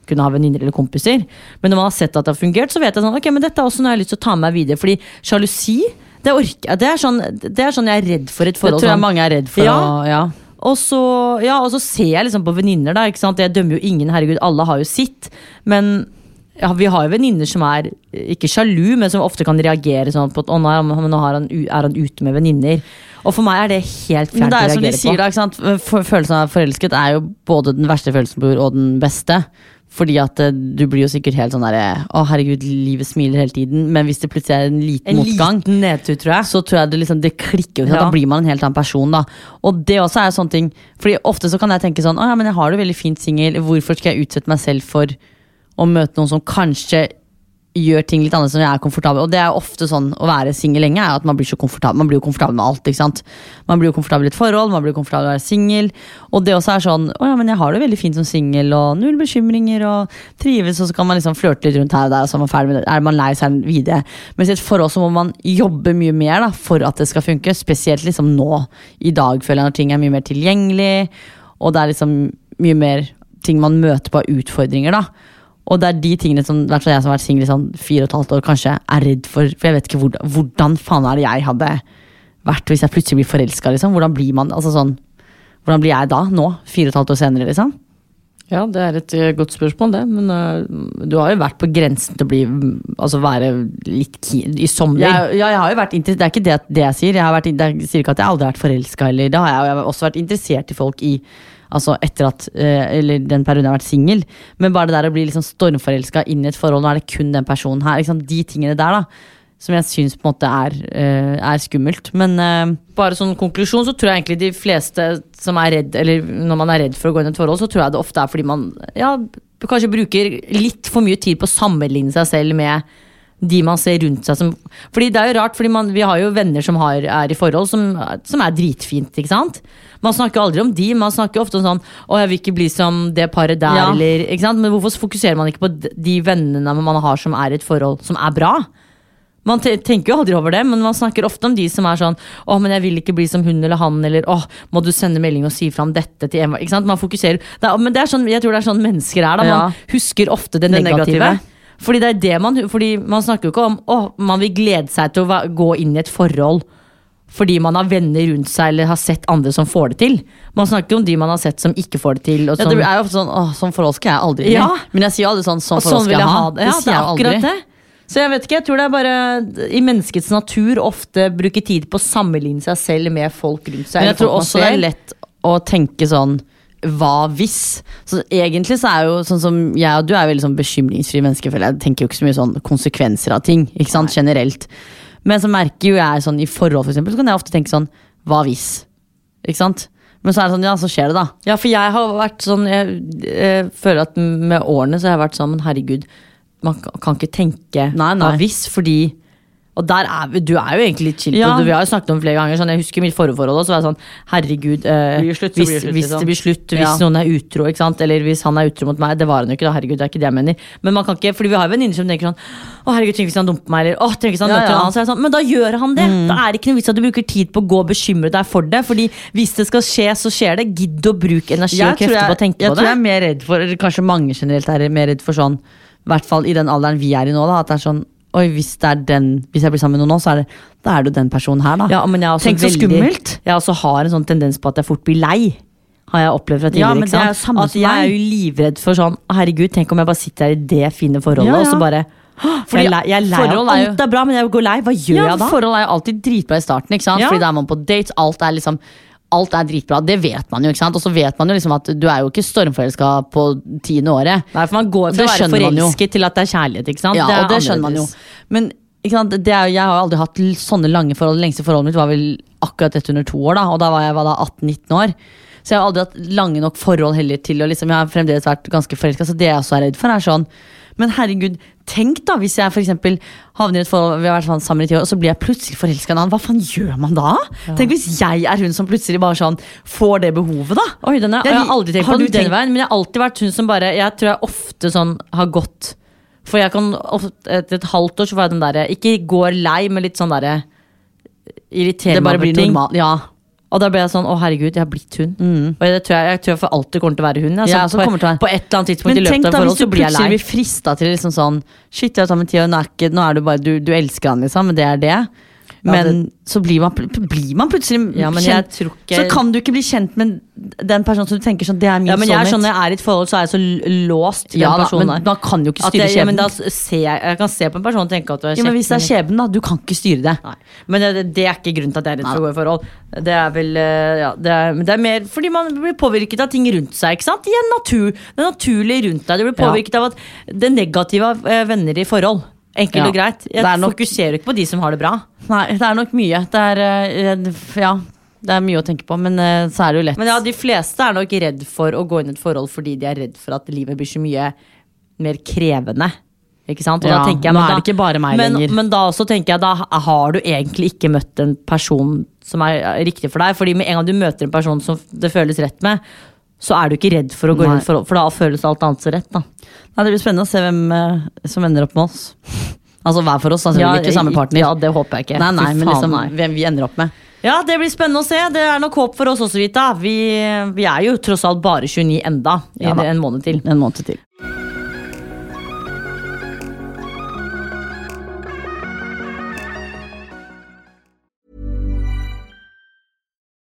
kunne ha venninner eller kompiser. Men når man har sett at det har fungert, så vet jeg sånn, ok, men dette er også noe jeg har lyst til å ta med meg videre. Fordi sjalusi, det, orker, det, er sånn, det er sånn jeg er redd for et Det tror jeg sånn. mange er redd for Ja. å ja. Og så, ja, og så ser jeg liksom på venninner? Jeg dømmer jo ingen, herregud, alle har jo sitt. Men ja, vi har jo venninner som er ikke sjalu, men som ofte kan reagere sånn på at å, nå er han, er han ute med venninner. Og for meg er det helt fjernt det å er som de sier på. da? Følelsen av forelsket er jo både den verste følelsen på jord og den beste. Fordi at eh, du blir jo sikkert helt sånn derre Å, herregud, livet smiler hele tiden. Men hvis det plutselig er en liten En motgang, liten nedtur, tror jeg. så tror jeg det liksom Det klikker. Ja. Da blir man en helt annen person. da Og det også er sånne ting Fordi ofte så kan jeg tenke sånn Å ja, men jeg har det veldig fint singel. Hvorfor skal jeg utsette meg selv for å møte noen som kanskje gjør ting litt annerledes når jeg er komfortabel. Og det er ofte sånn å være singel lenge, er at man blir så komfortabel. Man blir jo komfortabel med alt. ikke sant? Man blir jo komfortabel i et forhold, man blir jo komfortabel med å være singel. Og det også er sånn Å ja, men jeg har det veldig fint som singel, og null bekymringer, og trives, og så kan man liksom flørte litt rundt her og der, og så er man ferdig med det. Er man lei, man videre. Mens i et forhold så må man jobbe mye mer da, for at det skal funke. Spesielt liksom nå, i dag, føler jeg, når ting er mye mer tilgjengelig, og det er liksom mye mer ting man møter på av utfordringer, da. Og det er de tingene som hvert jeg som har vært singel i sånn fire og et halvt år, kanskje er redd for. For jeg vet ikke hvordan, hvordan faen er det jeg hadde vært hvis jeg plutselig blir forelska, liksom. Hvordan blir man altså sånn Hvordan blir jeg da, nå, fire og et halvt år senere, liksom? Ja, det er et eh, godt spørsmål, det. Men uh, du har jo vært på grensen til å bli mm, Altså være litt keen i sommer. Jeg, ja, jeg har jo vært Det er ikke det, det jeg sier. Jeg, har vært, jeg sier ikke at jeg aldri har vært forelska. Det har jeg, og jeg har også vært interessert i folk i Altså etter at eh, Eller den perioden jeg har vært singel. Men bare det der å bli liksom stormforelska inn i et forhold, nå er det kun den personen her. Liksom? De tingene der, da. Som jeg syns på en måte er, eh, er skummelt. Men eh, Bare sånn konklusjon, så tror jeg egentlig de fleste som er redd Eller når man er redd for å gå inn i et forhold, så tror jeg det ofte er fordi man ja, kanskje bruker litt for mye tid på å sammenligne seg selv med de man ser rundt seg som Fordi det er jo rart, fordi man, vi har jo venner som har, er i forhold som, som er dritfint, ikke sant? Man snakker aldri om de, man snakker ofte om sånn Å, jeg vil ikke bli som det paret der, Ja. eller ikke sant? Men hvorfor fokuserer man ikke på de vennene man har som er i et forhold som er bra? Man tenker jo aldri over det, men man snakker ofte om de som er sånn Å, men jeg vil ikke bli som hun eller han, eller å, må du sende melding og si fra om dette til Emma'? Ikke sant? Man fokuserer det er, Men det er sånn, jeg tror det er sånn mennesker er, da. Ja. Man husker ofte det, Det negative. negative. Fordi det er det man Fordi man snakker jo ikke om å, man vil glede seg til å gå inn i et forhold fordi man har venner rundt seg eller har sett andre som får det til. Man snakker jo om de man har sett som ikke får det til. Ja, det er jo ofte sånn Åh, sånn forhold skal jeg aldri. Ja. Men jeg sier jo aldri sånn Sånn forhold sånn skal jeg ha. det. Ja, det er jeg aldri. akkurat det. Så jeg vet ikke, jeg tror det er bare i menneskets natur ofte bruke tid på å sammenligne seg selv med folk rundt seg. Men jeg tror også det er lett å tenke sånn hva hvis? Så egentlig så er jo sånn som jeg og du er veldig sånn bekymringsfrie mennesker. føler Jeg tenker jo ikke så mye sånn konsekvenser av ting. Ikke sant, generelt Men så merker jo jeg sånn i forhold, for eksempel, så kan jeg ofte tenke sånn Hva hvis? Ikke sant? Men så er det sånn, ja, så skjer det, da. Ja, for jeg har vært sånn Jeg, jeg føler at med årene så har jeg vært sånn Men herregud, man kan kan ikke tenke Nei, nei. hva hvis, fordi og der er vi, Du er jo egentlig litt chill på Ja. det. Vi har jo snakket om det flere ganger. Sånn, jeg husker mitt forrige forhold. Var jeg sånn Herregud, eh, Blir det slutt, så hvis, blir det slutt, hvis liksom. det blir slutt, hvis Ja. noen er utro, ikke sant? eller hvis han er utro mot meg Det var han jo ikke, da. Herregud, det er ikke det jeg mener. Men man kan ikke, fordi vi har jo venninner som tenker sånn Å, herregud, tenk hvis han dumper meg, eller å, tenk hvis han Ja, møter ja. en annen. Så er jeg sånn, men da gjør han det. Da er det ikke noe vits at du bruker tid på å gå og bekymre deg for det. Fordi hvis det skal skje, så skjer det. Gidd å bruke energi og krefter jeg, på å tenke jeg på tror det. jeg er mer redd for, eller kanskje mange generelt er mer redd for sånn I hvert fall i den alderen vi er i nå, da, at det er sånn Oi, hvis, den, hvis jeg blir sammen med noen nå, så er det, da er det jo den personen her, da. Ja, men jeg også Tenk så veldig- skummelt. Jeg også har en sånn tendens på at jeg fort blir lei. Har jeg opplevd fra tidligere. Ja, at jeg meg. er jo livredd for sånn Herregud, tenk om jeg bare sitter her i det fine forholdet, og så bare Fordi jeg, jeg er lei forhold er jo- alt er bra, men jeg går lei. Hva gjør Ja, jeg da? Forhold er jo alltid dritbra i starten, ikke sant? Ja. Fordi da er man på dates, alt er liksom Alt er dritbra, det vet man jo, ikke sant? Og så vet man jo liksom at du er jo ikke stormforelska på tiende året. Nei, for man går fra å være forelsket til at det er kjærlighet, ikke sant? Ja, det og det skjønner man jo. Men sant? Det er, jeg har jo aldri hatt sånne lange forhold. Det lengste forholdet mitt var vel akkurat ett under to år, da. Og da var jeg 18-19 år. Så jeg har aldri hatt lange nok forhold heller til å liksom Jeg har fremdeles vært ganske forelska, så det jeg også er redd for, er sånn Men herregud, tenk da hvis jeg for havner i et forhold, vi har vært sammen i ti år, og så blir jeg plutselig forelska i en annen. Hva faen gjør man da? Tenk hvis jeg er hun som plutselig bare sånn får det behovet, da. Oi, den er, Jeg- jeg har aldri tenkt har på den tenkt- veien, men jeg har alltid vært hun som bare Jeg tror jeg ofte sånn har gått For jeg kan etter et halvt år så får jeg den derre Ikke går lei, men litt sånn derre bare blir over ting. normalt. Ja. Og da ble jeg sånn, å herregud, jeg har blitt hun. Og det tror jeg, jeg tror jeg for alltid kommer til å være hun. Ja, Altså, så på, kommer til å være- på et eller annet tidspunkt Men i løpet av forhold så blir jeg lei. Men tenk da hvis du plutselig blir frista til liksom sånn Shit, jeg har sammen tid, og nå er, ikke, nå er du bare du, du elsker han, liksom, men det er det. Men så blir man, blir man plutselig Ja, kjent. tror ikke- Så kan du ikke bli kjent med den personen som du tenker sånn Det er min Ja, men jeg sånn. Når jeg er i et forhold, så er jeg så låst til Ja den da, men man kan jo ikke styre skjebnen. ja, men da ser jeg, jeg kan se på en person og tenke at du er Ja, men hvis det er skjebnen, da. Du kan ikke styre det. Nei. Men det, det er ikke grunnen til at jeg er redd for å gå i forhold. Det er vel eh, ja, det er, det er mer fordi man blir påvirket av ting rundt seg. ikke sant? I en natur, det er naturlig rundt deg. Du blir påvirket av at det negative av eh, venner i forhold. Enkelt Ja. og greit. Jeg nok- fokuserer ikke på de som har det bra. Nei, det er nok mye. Det er, eh, ja, det er mye å tenke på, men eh, så er det jo lett. Men ja, de fleste er nok redd for å gå inn i et forhold fordi de er redd for at livet blir så mye mer krevende. Ikke sant? Og Ja, da tenker jeg, men er det ikke bare meg men, lenger. Men da også tenker jeg, da har du egentlig ikke møtt en person som er riktig for deg. Fordi med en gang du møter en person som det føles rett med, så er du ikke redd for å gå Nei. et forhold, for da føles alt annet så rett. da. Nei, det blir spennende å se hvem eh, som ender opp med oss. Altså hver for oss, Ja, ikke samme partner. Ja, det håper jeg ikke. Nei, nei, Fy men faen, liksom nei. hvem vi ender opp med. Ja, det blir spennende å se. Det er nok håp for oss også, Vita. Vi, vi er jo tross alt bare 29 enda, i Ja da. en måned til. En måned til.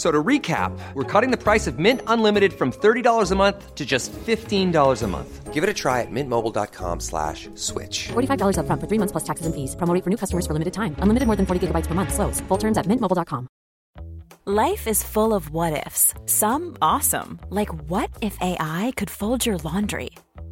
F- So to recap, we're cutting the price of Mint Unlimited from $30 a month to just $15 a month. Give it a try at mintmobile.com slash switch. $45 upfront for three months plus taxes and fees. Promo for new customers for limited time. Unlimited more than 40 gigabytes per month. Slows. Full terms at mintmobile.com. Life is full of what ifs. Some awesome, like what if AI could fold your laundry?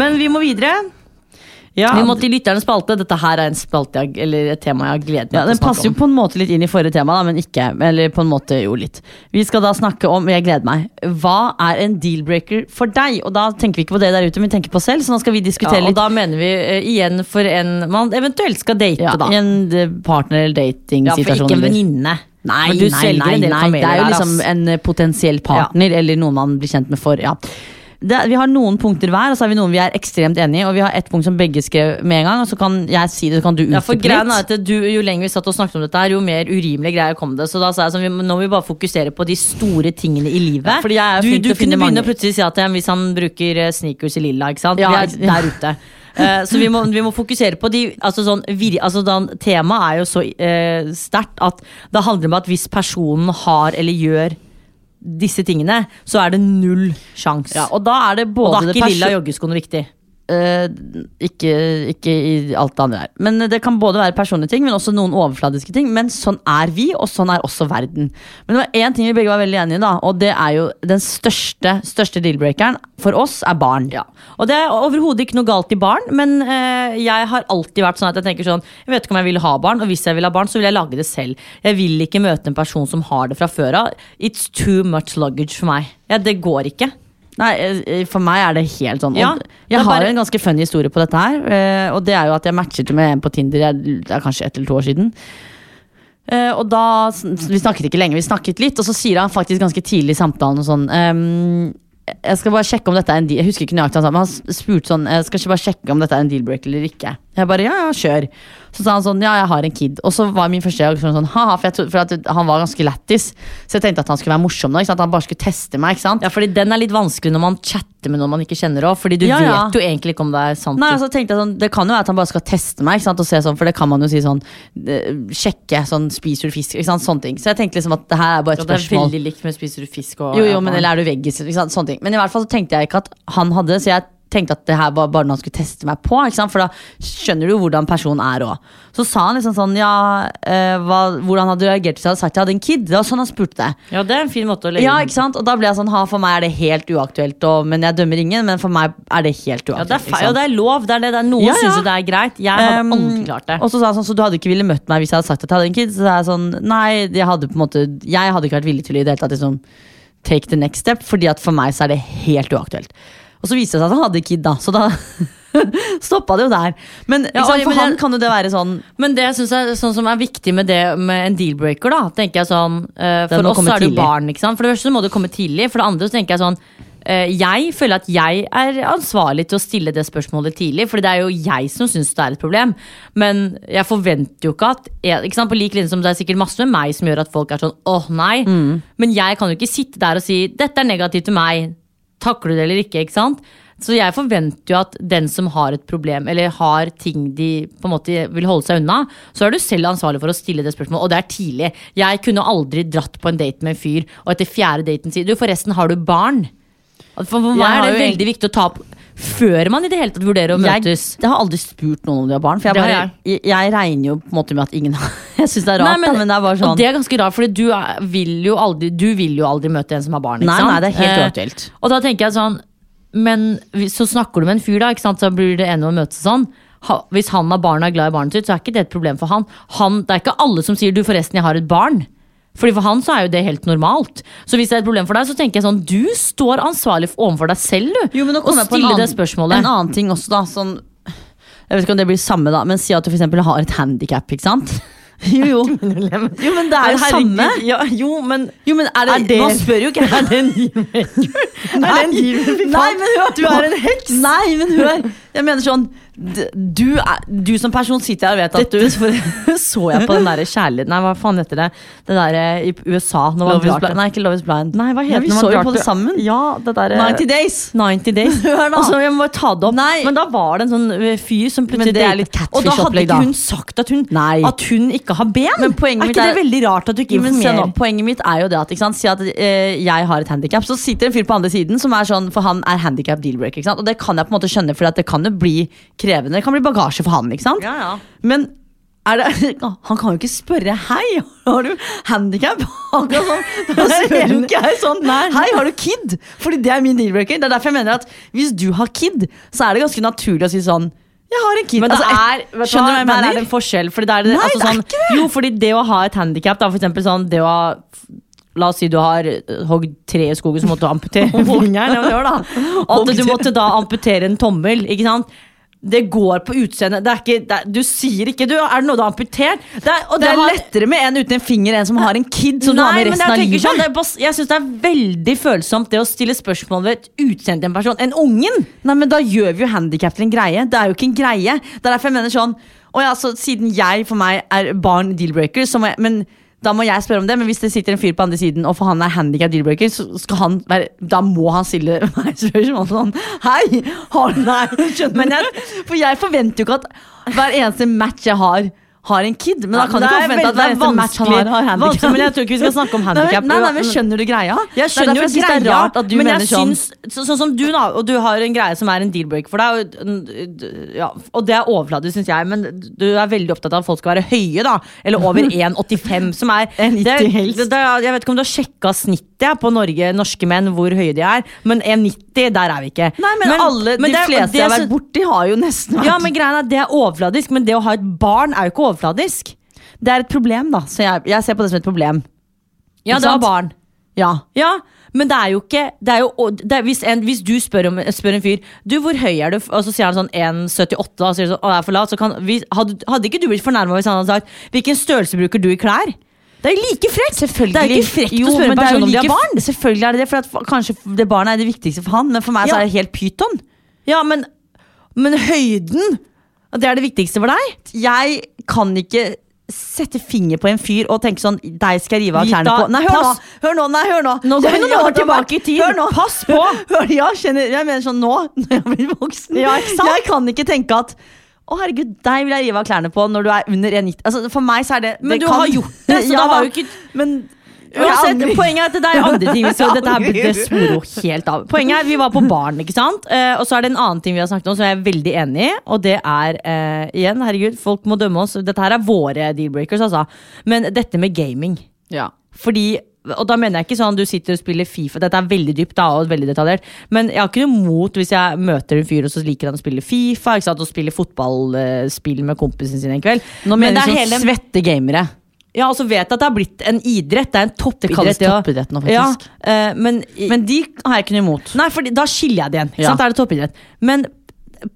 Men vi må videre. Ja, Vi må til lytternes spalte. Dette her er en spalte jeg, eller et tema jeg har gledet meg ja, til Den passer jo på en måte litt inn i forrige tema, da, men ikke. Eller på en måte jo litt. Vi skal da snakke om, jeg gleder meg, hva er en deal-breaker for deg? Og da tenker vi ikke på det der ute, men vi tenker på oss selv, så nå skal vi Ja, diskutere og litt. da mener vi uh, igjen for en man eventuelt skal date, Ja, da. I en eh, partner- eller Ja, for ikke en venninne. Nei, nei, nei, nei. Det er jo liksom en eh, potensiell partner, eller noen man blir kjent med for. Ja. Det, vi har noen punkter hver, og så har vi noen vi er ekstremt enig i. Og vi har ett punkt som begge skrev med en gang, og så kan jeg si det, så kan du utdype er litt. du, Jo lenger vi satt og snakket om dette, her, jo mer urimelige greier kom det. Så da sa jeg sånn, vi, nå må vi bare fokusere på de store tingene i livet. Ja, fordi jeg er du flink du til å finne kunne begynne mange- å plutselig si at ja, hvis han bruker eh, sneakers i lilla, ikke sant. Ja, vi er der ute. Uh, så vi må, vi må fokusere på de altså sånn, vir, altså Temaet er jo så uh, sterkt at det handler om at hvis personen har eller gjør disse tingene, så er det null sjans. Ja, og da er det og både da er ikke lilla joggeskoene viktig. Eh, ikke, ikke i alt det andre her. Men det kan både være personlige ting, men også noen overfladiske ting. Men sånn er vi, og sånn er også verden. Men det var én ting vi begge var veldig enige i, da, og det er jo den største, største deal-breakeren for oss er barn. Ja. Og det er overhodet ikke noe galt i barn, men eh, jeg har alltid vært sånn at jeg tenker sånn Jeg vet ikke om jeg vil ha barn, og hvis jeg vil ha barn, så vil jeg lage det selv. Jeg vil ikke møte en person som har det fra før av. It's too much luggage for meg. Ja, det går ikke. Nei, eh, For meg er det helt sånn. Ja, jeg har bare- en ganske funny historie på dette her. eh, Og det er jo at jeg matchet med en på Tinder det er kanskje ett eller to år siden. Eh, og da, Vi snakket ikke lenge, vi snakket litt, og så sier han faktisk ganske tidlig i samtalen og sånn um, Jeg skal bare sjekke om dette er en deal Jeg husker ikke nøyaktig han sa, men han spurte sånn Jeg skal ikke bare sjekke om dette er en deal-breaker eller ikke. Jeg bare ja, ja, kjør. Så sa han sånn ja, jeg har en kid. Og så var min første reaksjon sånn ha-ha, for, trodde, for han var ganske lættis. Så jeg tenkte at han skulle være morsom nå. Ikke sant? At han bare skulle teste meg. ikke sant? Ja, fordi den er litt vanskelig når man chatter med noen man ikke kjenner òg. Fordi du Ja, ja. vet jo egentlig ikke om det er sant. Nei, altså tenkte jeg sånn, Det kan jo være at han bare skal teste meg, ikke sant? og se sånn, for det kan man jo si sånn eh, Sjekke sånn spiser du fisk, ikke sant? sånne ting. Så jeg tenkte liksom at det her er bare et Ja, det er veldig likt med spiser du fisk og Jo, jo, men eller er du veggis? Ikke sant? Sånne ting. Men i hvert fall så tenkte jeg ikke at han hadde så jeg tenkte at det her var bare noe han skulle teste meg på. For da skjønner du jo hvordan personen er òg. Så sa han liksom sånn ja, eh, hva, hvordan hadde du reagert hvis jeg hadde sagt jeg hadde en kid? Det var sånn han spurte det. Ja, det er en fin måte å legge Ja, ikke sant? Og da ble jeg sånn ha, for meg er det helt uaktuelt, og, men jeg dømmer ingen, men for meg er det helt Ja, uaktuelt. det er feil, og det er lov. Det er det, det er noen Ja, ja. syns jo det er greit. Jeg hadde Um, aldri klart det. Og så sa han sånn, så du hadde ikke ville møtt meg hvis jeg hadde sagt at jeg hadde en kid? Så sa jeg sånn, nei, jeg hadde på en måte Jeg hadde ikke vært villig til å i det hele tatt liksom take the next step, fordi at for meg så er det helt uaktuelt. Og så viste det seg at han hadde kid, da, så da stoppa det jo der. Men, Ja, sant, for men han jeg- kan jo det være sånn Men det jeg synes er sånn som er viktig med det med en deal-breaker, da, tenker jeg sånn uh, For oss er det jo barn, ikke sant. For det første så må du komme tidlig. For det andre så tenker jeg sånn eh, Jeg føler at jeg er ansvarlig til å stille det spørsmålet tidlig, for det er jo jeg som syns det er et problem. Men jeg forventer jo ikke at jeg, ikke sant, På lik linje som det er sikkert masse med meg som gjør at folk er sånn åh nei. Mm. Men jeg kan jo ikke sitte der og si dette er negativt til meg. Takler du det eller ikke? ikke sant? Så jeg forventer jo at den som har et problem, eller har ting de på en måte vil holde seg unna, så er du selv ansvarlig for å stille det spørsmålet, og det er tidlig. Jeg kunne aldri dratt på en date med en fyr, og etter fjerde daten sier du, forresten, har du barn? For, for meg er det veldig viktig å ta opp før man i det hele tatt vurderer å møtes. jeg har aldri spurt noen om de har barn, for jeg, bare, jeg. jeg regner jo på en måte med at ingen har Jeg syns det er rart, Nei, da, men det er bare sånn Og det er ganske rart, for du, du vil jo aldri møte en som har barn. Ikke Nei, sant? nei, det er helt Eh. Og da tenker jeg sånn Men så snakker du med en fyr, da, ikke sant? så blir det ene å møtes sånn. Ha, hvis han har barn og er glad i barnet sitt, så er ikke det et problem for han. han. Det er ikke alle som sier 'du, forresten, jeg har et barn'. Fordi For han så er jo det helt normalt. Så hvis det er et problem for deg, så tenker jeg sånn Du står ansvarlig for- overfor deg selv, du. Jo, og stille det spørsmålet. En annen ting også, da. Sånn, jeg vet ikke om det blir samme, da, men si at du eksempel har et handikap, ikke sant? Jo, jo. jo, men det er jo samme. Ja, jo, men Jo, men er det, Er det- Man spør jo ikke Er det en Nei, nei, men hør Du er en heks. Nei, men hør Jeg mener sånn du, er, du som person sitter her og vet at du så jeg på den der kjærligheten Nei, hva faen heter det? Det der eh, i USA. Når man drar til- Nei, ikke Love is blind. Nei, hva Ja, vi så jo på det sammen. Ja, det der, eh, 90 Days. 90 Days. Altså, jeg må ta det opp. Nei. Men da var det en sånn eh, fyr som plutselig det er litt Og da hadde ikke hun sagt at hun, at hun ikke har ben. Men poenget er ikke det er- veldig rart at du ikke se nå, informerer? poenget mitt er jo det at? Si at eh, jeg har et handikap, så sitter en fyr på andre siden som er sånn, for han er handikap deal-breaker. Og det kan jeg på en måte skjønne, for det kan jo bli krevende. Det kan bli bagasje for han. ikke sant? Ja, ja. Men det, han kan jo ikke spørre 'hei, har du handikap?' Akkurat sånn. Da spør jo ikke jeg sånn 'hei, har du kid?' Fordi det er min deal-breaker. Det er derfor jeg mener at hvis du har kid, så er det ganske naturlig å si sånn 'jeg har en kid'. Men det Altså, er, vet skjønner du hva jeg der er det en forskjell. Fordi det er, Nei, altså, det er sånn, ikke det. Jo, fordi det å ha et handikap, for eksempel sånn det å ha La oss si du har eh, hogd tre i skogen, så måtte du amputere fingeren. At du måtte da amputere en tommel. Ikke sant? Det går på utseendet. Det det du sier ikke du, 'Er det noe du har amputert?' Det er, og Det er har- lettere med en uten en finger enn som har en kid som du har Nei, med men resten av livet. sånn, det bas- jeg syns det er veldig følsomt det å stille spørsmål ved et utseende til en person. En ungen! Nei, men Da gjør vi jo handikap til en greie. Det er jo ikke en greie. Det er derfor jeg mener sånn Å ja, så Siden jeg for meg er barn deal-breaker, Men da må jeg spørre om det. Men hvis det sitter en fyr på andre siden, og for han er handikap dealbreaker, så skal han være Da må han stille meg spørsmål sånn Hei, har du skjønner jeg, For jeg forventer jo ikke at hver eneste match jeg har, har en kid. Men da kan du ikke forvente at hver eneste match han har, har handikap. vanskelig, men jeg tror ikke vi skal snakke om handikap. Nei, nei, men skjønner du greia? Jeg skjønner jo det er synes det er greia, rart at du men mener sånn syns, så, sånn som du da, og du har en greie som er en deal-break for deg, og, ja, og det er overfladisk, syns jeg, men du er veldig opptatt av at folk skal være høye, da, eller over 1,85, som er 1,90 det, helst. det, det, Jeg vet ikke om du har sjekka snittet ja, på Norge, norske menn, hvor høye de er, men 1,90, der er vi ikke. Nei, men, alle, men de det fleste det jeg har vært borti, har jo nesten vært ja, men greien er, Det er overfladisk, men det å ha et barn er jo ikke overfladisk. Det er et problem, da. Så jeg, jeg ser på det som et problem. Ja, det var barn. Ja. Ja, men det er jo ikke det er jo, er, hvis, en, hvis du spør, om, spør en fyr Du, hvor høy er du? Og så sier han sånn 1,78, og sier du sånn, å, jeg er for lat, så kan, vi, hadde, hadde ikke du blitt fornærma hvis han hadde sagt Hvilken størrelse bruker du i klær? Det er jo like frekt! Det er jo ikke frekt Jo, å spørre personen er om de har barn. Selvfølgelig er det det, for kanskje det barnet er det viktigste for han, men for meg så er det helt pyton. Ja, men, men høyden det er det viktigste for deg? Jeg kan ikke sette finger på en fyr og tenke sånn Deg skal jeg rive av klærne på. Nei, hør pass. nå! Hør nå, nei, hør nå Nå går vi noen år tilbake i tid. Hør nå. Pass på. Hør, ja, kjenner, jeg mener sånn nå, når jeg blir voksen. Ja? Jeg kan ikke tenke at å herregud, deg vil jeg rive av klærne på når du er under 1,90. Altså, for meg så er det Men det du kan- har gjort det, så Ja da var jo ikke Men Uansett, Poenget er at det er andre ting. Så dette her sporer jo helt av. Poenget er Vi var på baren, ikke sant? Eh, og så er det en annen ting vi har snakket om som jeg er veldig enig i. Og det er eh, igjen, herregud, folk må dømme oss. Dette her er våre deal-breakers, altså. Men dette med gaming. Ja. Fordi og da mener jeg ikke sånn du sitter og spiller Fifa. Dette er veldig dypt da, og veldig detaljert. Men jeg har ikke noe mot hvis jeg møter en fyr og så liker han å spille Fifa. Ikke sant? Og spille fotballspill med kompisen sin en kveld. Nå Men mener er hele- sånn svette gamere. Ja, og så vet at det har blitt en idrett. Det er en toppidrett. Det kalles toppidrett nå. Ja, uh, men, Men de har jeg ikke noe imot. Nei, for da skiller jeg det igjen. Ikke Ja. sant? Da er det toppidrett. Men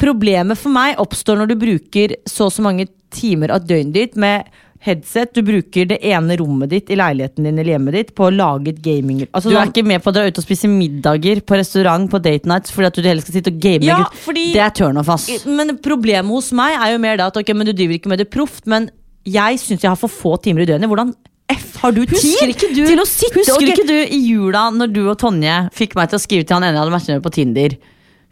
problemet for meg oppstår når du bruker så og så mange timer av døgnet ditt med headset. Du bruker det ene rommet ditt i leiligheten din eller hjemmet ditt på å lage et gaming... Altså, Du er ikke med på å dra ut og spise middager på restaurant på date nights fordi at du heller skal sitte og game. Ja, fordi- Det er turnoff, ass. Men problemet hos meg er jo mer da at ok, men du driver ikke med det proft, men jeg syns jeg har for få timer i døgnet. Hvordan F har du Husker tid du, til å sitte husker okay. ikke du i jula når du og Tonje fikk meg til å skrive til han ene jeg hadde matchet med på Tinder?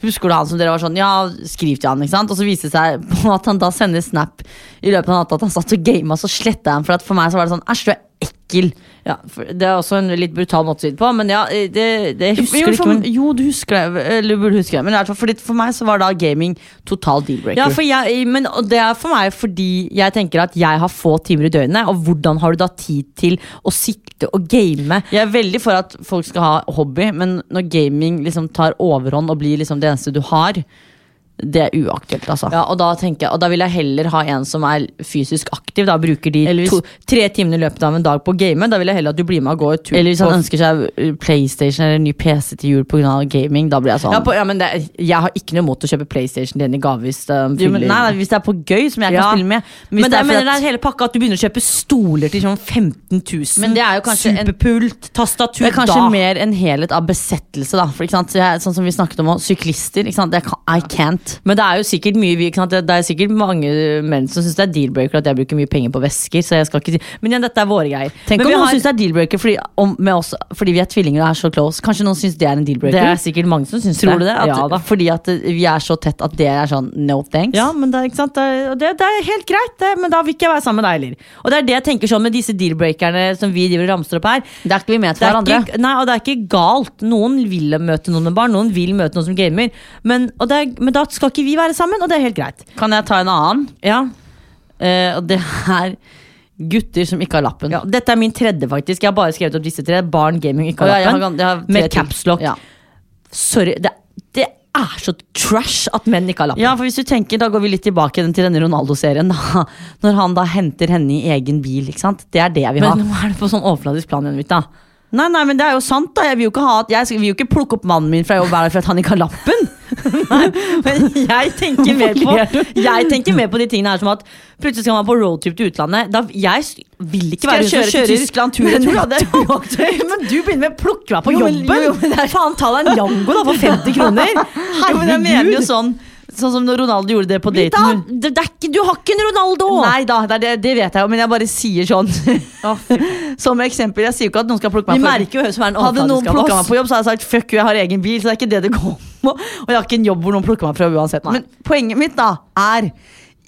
Husker du han som dere var sånn, ja, skriv til han, ikke sant? Og så viste det seg på at han da sender snap i løpet av natta at han satt og gama, så sletta han. For at for meg så var det sånn, æsj, du er ekkel. Ja, Det er også en litt brutal måte å si det på, men ja, det, det husker jo, for, ikke. Men, jo, du husker det, eller du burde huske det. Men i hvert fall, for, for meg så var da gaming total deal-breaker. ja, for jeg, men og det er for meg fordi jeg tenker at jeg har få timer i døgnet, og hvordan har du da tid til å sitte og game? Jeg er veldig for at folk skal ha hobby, men når gaming liksom tar overhånd og blir liksom det eneste du har, det er uaktuelt, altså. Ja, og da tenker og da vil jeg heller ha en som er fysisk aktiv, da bruker de hvis- to, tre timene i løpet av en dag på å game. Da vil jeg heller at du blir med og går tur. Eller hvis han ønsker seg uh, PlayStation eller en ny PC til jul pga. gaming, da blir jeg sånn ja, på, ja, men det, Jeg har ikke noe imot å kjøpe PlayStation til en i gave hvis de Jo, men, fyller nei, nei, hvis det er på gøy, som jeg kan spille med. Men, hvis det, er mener det er hele pakka at du begynner å kjøpe stoler til sånn 15 000. Men det er jo kanskje en- Superpult, tastatur det er kanskje da. mer en helhet av besettelse, da. For? Jeg, sånn som vi snakket om, også, syklister. Det I can't. Men det er jo sikkert mye vi? Det det er sikkert mange menn som syns det er deal-breaker at jeg bruker mye penger på vesker. Så jeg skal ikke si Men igjen, dette er våre greier. Tenk Men om noen har- syns det er deal-breaker fordi, fordi vi er tvillinger og er så close. Kanskje noen syns det er en Det deal-breaker? er sikkert mange som syns Tror du det? At, ja. Fordi at vi er så tett at det er sånn no thanks? Ja, men det, ikke sant? Det, det, det er helt greit, det, men da vil ikke jeg være sammen med deg heller. Og det er det jeg tenker sånn med disse deal-breakerne som vi driver og ramser opp her. Det er ikke vi med til er hverandre. ikke, nei, og det er ikke galt. Noen vil møte noen med barn, noen vil møte noen som gamer. Men, og det men da skal ikke vi være sammen, og det er helt greit. Kan jeg ta en annen? Ja, Eh, og det er gutter som ikke har lappen. ja, Dette er min tredje, faktisk. Jeg har bare skrevet opp disse tre. Barn, gaming, ikke Å, ja, har jeg har lappen. jeg har Med capslock. Ja. Sorry, det, det er så trash at menn ikke har lappen. Ja, for hvis du tenker, Da går vi litt tilbake til denne Ronaldo-serien. da Når han da henter henne i egen bil. ikke sant? Det er det jeg vil ha. Men nå er det på sånn overfladisk plan igjen, da. Nei, nei, men det er jo sant da Jeg vil jo ikke, ha, jeg vil jo ikke plukke opp mannen min fra jobb dag for at han ikke har lappen. Men jeg tenker mer på? Jeg tenker mer på de tingene her som at plutselig skal man på roadtrip til utlandet. Da, jeg vil ikke være som kjøre til Tyskland tur uaktuelt. Men du begynner med å plukke meg på Jo, men- jobben! jo, jo, men Faen, ta deg en Jango da for 50 kroner! Men jeg mener jo sånn Sånn som når Ronaldo gjorde det på daten. Da, det ikke, du har ikke en Ronaldo! Nei da, det, det, vet jeg jo, men jeg bare sier sånn. Som eksempel. Jeg sier jo ikke at noen skal plukke meg på jo hvem som en Hadde noen plukka meg på jobb, så hadde jeg sagt fuck you, jeg har egen bil. Så det er ikke det det går på. Og jeg har ikke en jobb hvor noen plukker meg fra uansett. Nei. Men poenget mitt da er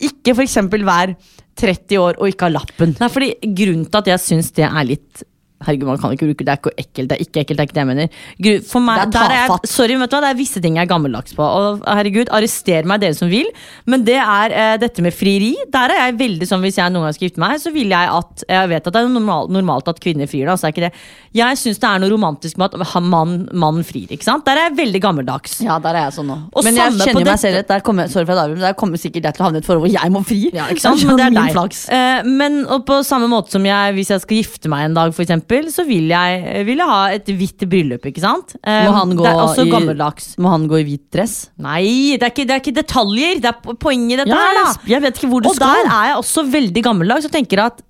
ikke eksempel vær 30 år og ikke ha lappen. Nei, fordi Grunnen til at jeg syns det er litt Herregud, man kan ikke bruke Det er ikke ekkelt, det er ikke ekkelt, det er ikke det jeg mener. Gud, For meg, Det er der er jeg, sorry, vet du hva, det er visse ting jeg er gammeldags på. Og herregud, Arrester meg, dere som vil. Men det er eh, dette med frieri. Der er jeg veldig sånn Hvis jeg noen gang skal gifte meg, så vil jeg at Jeg vet at det er normal, normalt at kvinner frir, da, så er ikke det. Jeg syns det er noe romantisk med at han- mann, frir. ikke sant? Der er jeg veldig gammeldags. Ja, der er jeg sånn nå. Men jeg kjenner meg selv der kommer, sorry for David, der kommer sikkert jeg til å havne i et forhold hvor jeg må fri. Ja, ikke sant? Men det er deg. Eh, men og på samme måte som jeg, hvis jeg skal gifte meg en dag, for eksempel, så vil jeg, vil jeg ha et hvitt bryllup. ikke sant? Eh, Må han gå det er også i- gammeldags. Må han gå i hvit dress? Nei, det er, ikke, det er ikke detaljer. Det er poenget i dette Ja, her, da. jeg vet ikke hvor du og skal. der er jeg også veldig gammeldags og tenker at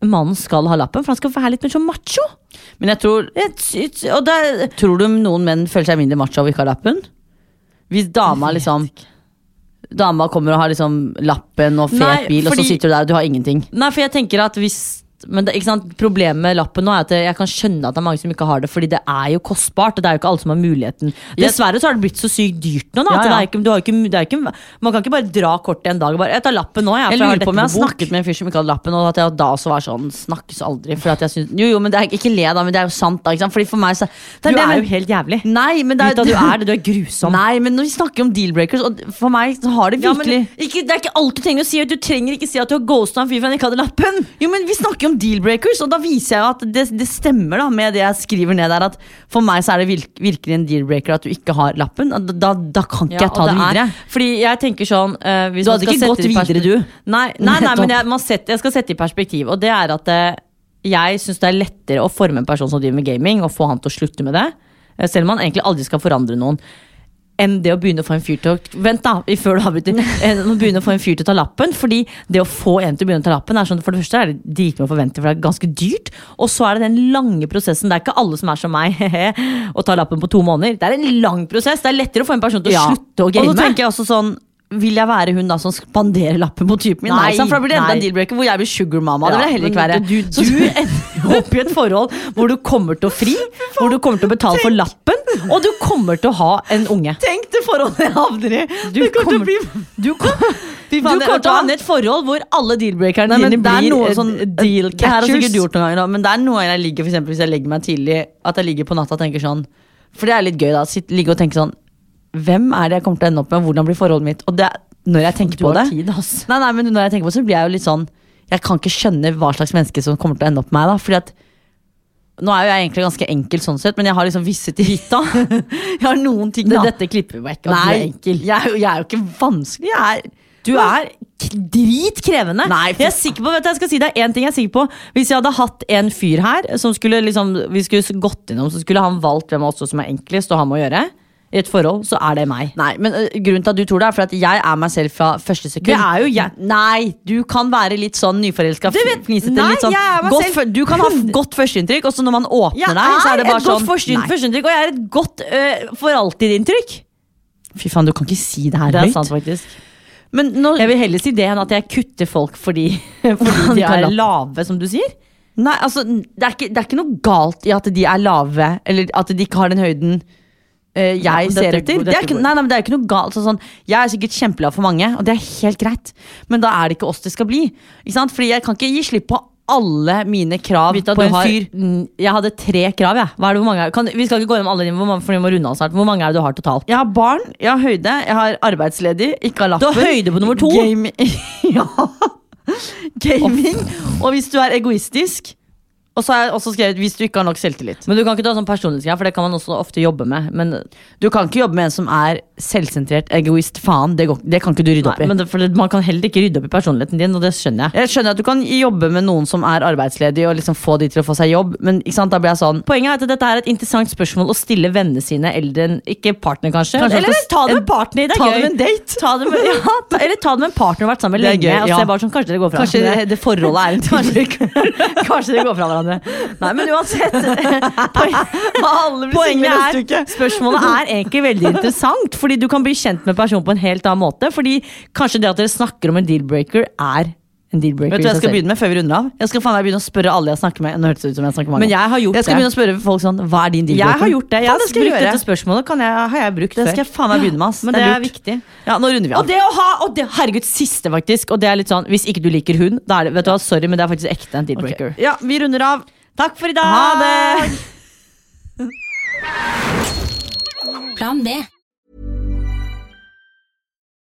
mannen skal ha lappen, for han skal være litt mer sånn macho. Men jeg tror og det, Tror du noen menn føler seg mindre macho av å ha lappen? Hvis dama liksom dama kommer og har liksom lappen og fet bil, og så sitter du der og du har ingenting. Nei, for jeg tenker at hvis men det? Problemet med lappen nå er at jeg kan skjønne at det er mange som ikke har det, fordi det er jo kostbart. og Det er jo ikke alle som har muligheten. Dessverre så har det blitt så sykt dyrt nå. Da, Ja, ja. er ikke, du har ikke, er ikke, man kan ikke bare dra kortet en dag og bare 'Jeg tar lappen nå', jeg. Jeg lurer jeg på om jeg har dette på bok». snakket med en fyr som ikke hadde lappen, og at jeg da også var sånn Snakkes aldri. For at jeg synes, jo, jo, men det er ikke le, da, men det er jo sant, da. Fordi for meg så det Du det er jo helt jævlig. Nei, men det er, at du er det, du er grusom. Nei, men når vi snakker om deal-breakers, og for meg så har det Ja, men det er ikke alt du trenger å si. Du trenger ikke si at du har ghosta en fyr fordi han ikke hadde lappen. Jo, men Vi snakker om deal-breakers, og da viser jeg at det, det stemmer da med det jeg skriver ned der. At For meg så er det virk, virkelig en deal-breaker at du ikke har lappen. Da, da, kan ikke jeg ta det, det, er- videre. Fordi jeg tenker sånn uh, Du hadde ikke sette gått videre, du. Nei, nei, nei men jeg, man setter, jeg skal sette i perspektiv, og det er at uh, jeg syns det er lettere å forme en person som driver med gaming, og få han til å slutte med det, eh, selv om han egentlig aldri skal forandre noen. Enn det å begynne å få en fyr til å Vent, da! Før du avbryter. Å begynne å få en fyr til å ta lappen. Fordi det å få en til å begynne å ta lappen, er sånn, for det første er det dritmye å forvente, for det er ganske dyrt. Og så er det den lange prosessen. Det er ikke alle som er som meg og tar lappen på to måneder. Det er en lang prosess. Det er lettere å få en person til å Ja. slutte å Og så tenker jeg også sånn vil jeg være hun da som spanderer lappen på typen min? Nei, Nei, for da blir det enda en deal-breaker hvor jeg blir sugar mama. det vil jeg heller ikke være. Du, du, du ender opp i et forhold hvor du kommer til å fri, hvor du kommer til å betale for lappen, og du kommer til å ha en unge. Tenk det forholdet jeg havner i! Du det kommer til å bli Du, kom, du kommer til å havne i et forhold hvor alle deal-breakerne dine det blir noe sånn deal Det her har sikkert gjort noen ganger, da, men det er noen ganger jeg ligger for eksempel, hvis jeg legger meg tidlig, at jeg ligger på natta og tenker sånn For det er litt gøy, da. Sitt, ligge og tenke sånn Hvem er det jeg kommer til å ende opp med? Hvordan blir forholdet mitt? Og det, når jeg tenker Du på har det tid, ass. Nei, nei, men når jeg tenker på det, så blir jeg jo litt sånn Jeg kan ikke skjønne hva slags menneske som kommer til å ende opp med meg, da. Fordi at nå er jo jeg egentlig ganske enkel sånn sett, men jeg har liksom visse til hytta. Jeg har noen ting, da. dette klipper meg ikke, at du Nei, er enkel. jeg, er jo- jeg er jo ikke vanskelig. Jeg er Du er dritkrevende. Nei, jeg er sikker på, vet du, jeg skal si deg en ting jeg er sikker på. Hvis jeg hadde hatt en fyr her som skulle liksom, vi skulle gått innom, så skulle han valgt hvem av oss som er enklest å ha med å gjøre. I et forhold, så er det meg. Nei, men ø, grunnen til at du tror det, er for at jeg er meg selv fra første sekund. Det er jo jeg. Nei, du kan være litt sånn nyforelska. Nei, sånn, jeg er meg godt, selv. Du kan ha godt førsteinntrykk, og så når man åpner Jeg deg, så er det bare et godt sånn førsteinntrykk, og jeg er et godt øh, for alltid-inntrykk. Fy faen, du kan ikke si det her Det er høyt. sant, faktisk. Men nå, Jeg vil heller si det enn at jeg kutter folk fordi, fordi de er lave, som du sier. nei, altså, det, er ikke, det er ikke noe galt i at de er lave, eller at de ikke har den høyden eh, jeg Ja, ser etter. Det er, ikke, nei, nei, men det er ikke noe galt. Så sånn, jeg er sikkert kjempelav for mange, og det er helt greit. Men da er det ikke oss det skal bli. Fordi jeg kan ikke gi slipp på alle mine krav Vita, på en har, fyr. Jeg hadde tre krav, jeg. Hvor mange, kan, vi skal ikke gå gjennom alle dine, for vi må runde av snart. Hvor mange er det du har totalt? Jeg har barn, jeg har høyde, jeg har arbeidsledig, ikke har Du har høyde på nummer to! Game, ja. Gaming. Og hvis du er egoistisk. Og så har jeg også skrevet hvis du ikke har nok selvtillit. Men du kan ikke ta sånn personlighetsgreie, for det kan man også ofte jobbe med. Men, Du kan ikke jobbe med en som er selvsentrert, egoist. Faen, det, går, det kan ikke du rydde opp i. nei, men det, for det, man kan heller ikke rydde opp i personligheten din, og det skjønner jeg. jeg skjønner at du kan jobbe med noen som er arbeidsledig, og liksom få de til å få seg jobb, men ikke sant, da blir jeg sånn Poenget er at dette er et interessant spørsmål å stille vennene sine eldre enn Ikke partner, kanskje. Kanskje eller ta det med partner, det er ta gøy. med en date. Ta det med, ja, ta, eller ta det med en partner du har vært sammen med lenge. gøy, og se bare sånn, Kanskje dere går fra Kanskje det, det forholdet er en Kanskje, kanskje dere går fra hverandre. Nei, men uansett. Poen, poenget er Spørsmålet er egentlig veldig interessant, fordi du kan bli kjent med personen på en helt annen måte. Fordi kanskje det at dere snakker om en deal-breaker, er en deal-breaker. Vet du hva jeg skal begynne med før vi runder av? Jeg skal faen meg begynne å spørre alle jeg snakker med. Nå hørtes det ut som jeg snakker med mange. Men jeg har gjort jeg skal det. begynne å spørre folk sånn Hva er din deal-breaker? Jeg har gjort det. Jeg Faen, har det jeg brukt dette spørsmålet kan jeg, har jeg brukt Det før. skal jeg faen meg begynne med, ass. Men det er er, viktig. Ja, nå runder vi av. Og det å ha og det, Herregud, siste, faktisk. Og det er litt sånn Hvis ikke du liker hund, da er det Vet du hva, sorry, men det er faktisk ekte en deal-breaker. Ja, vi runder av. Takk for i dag! Ha det! Plan B.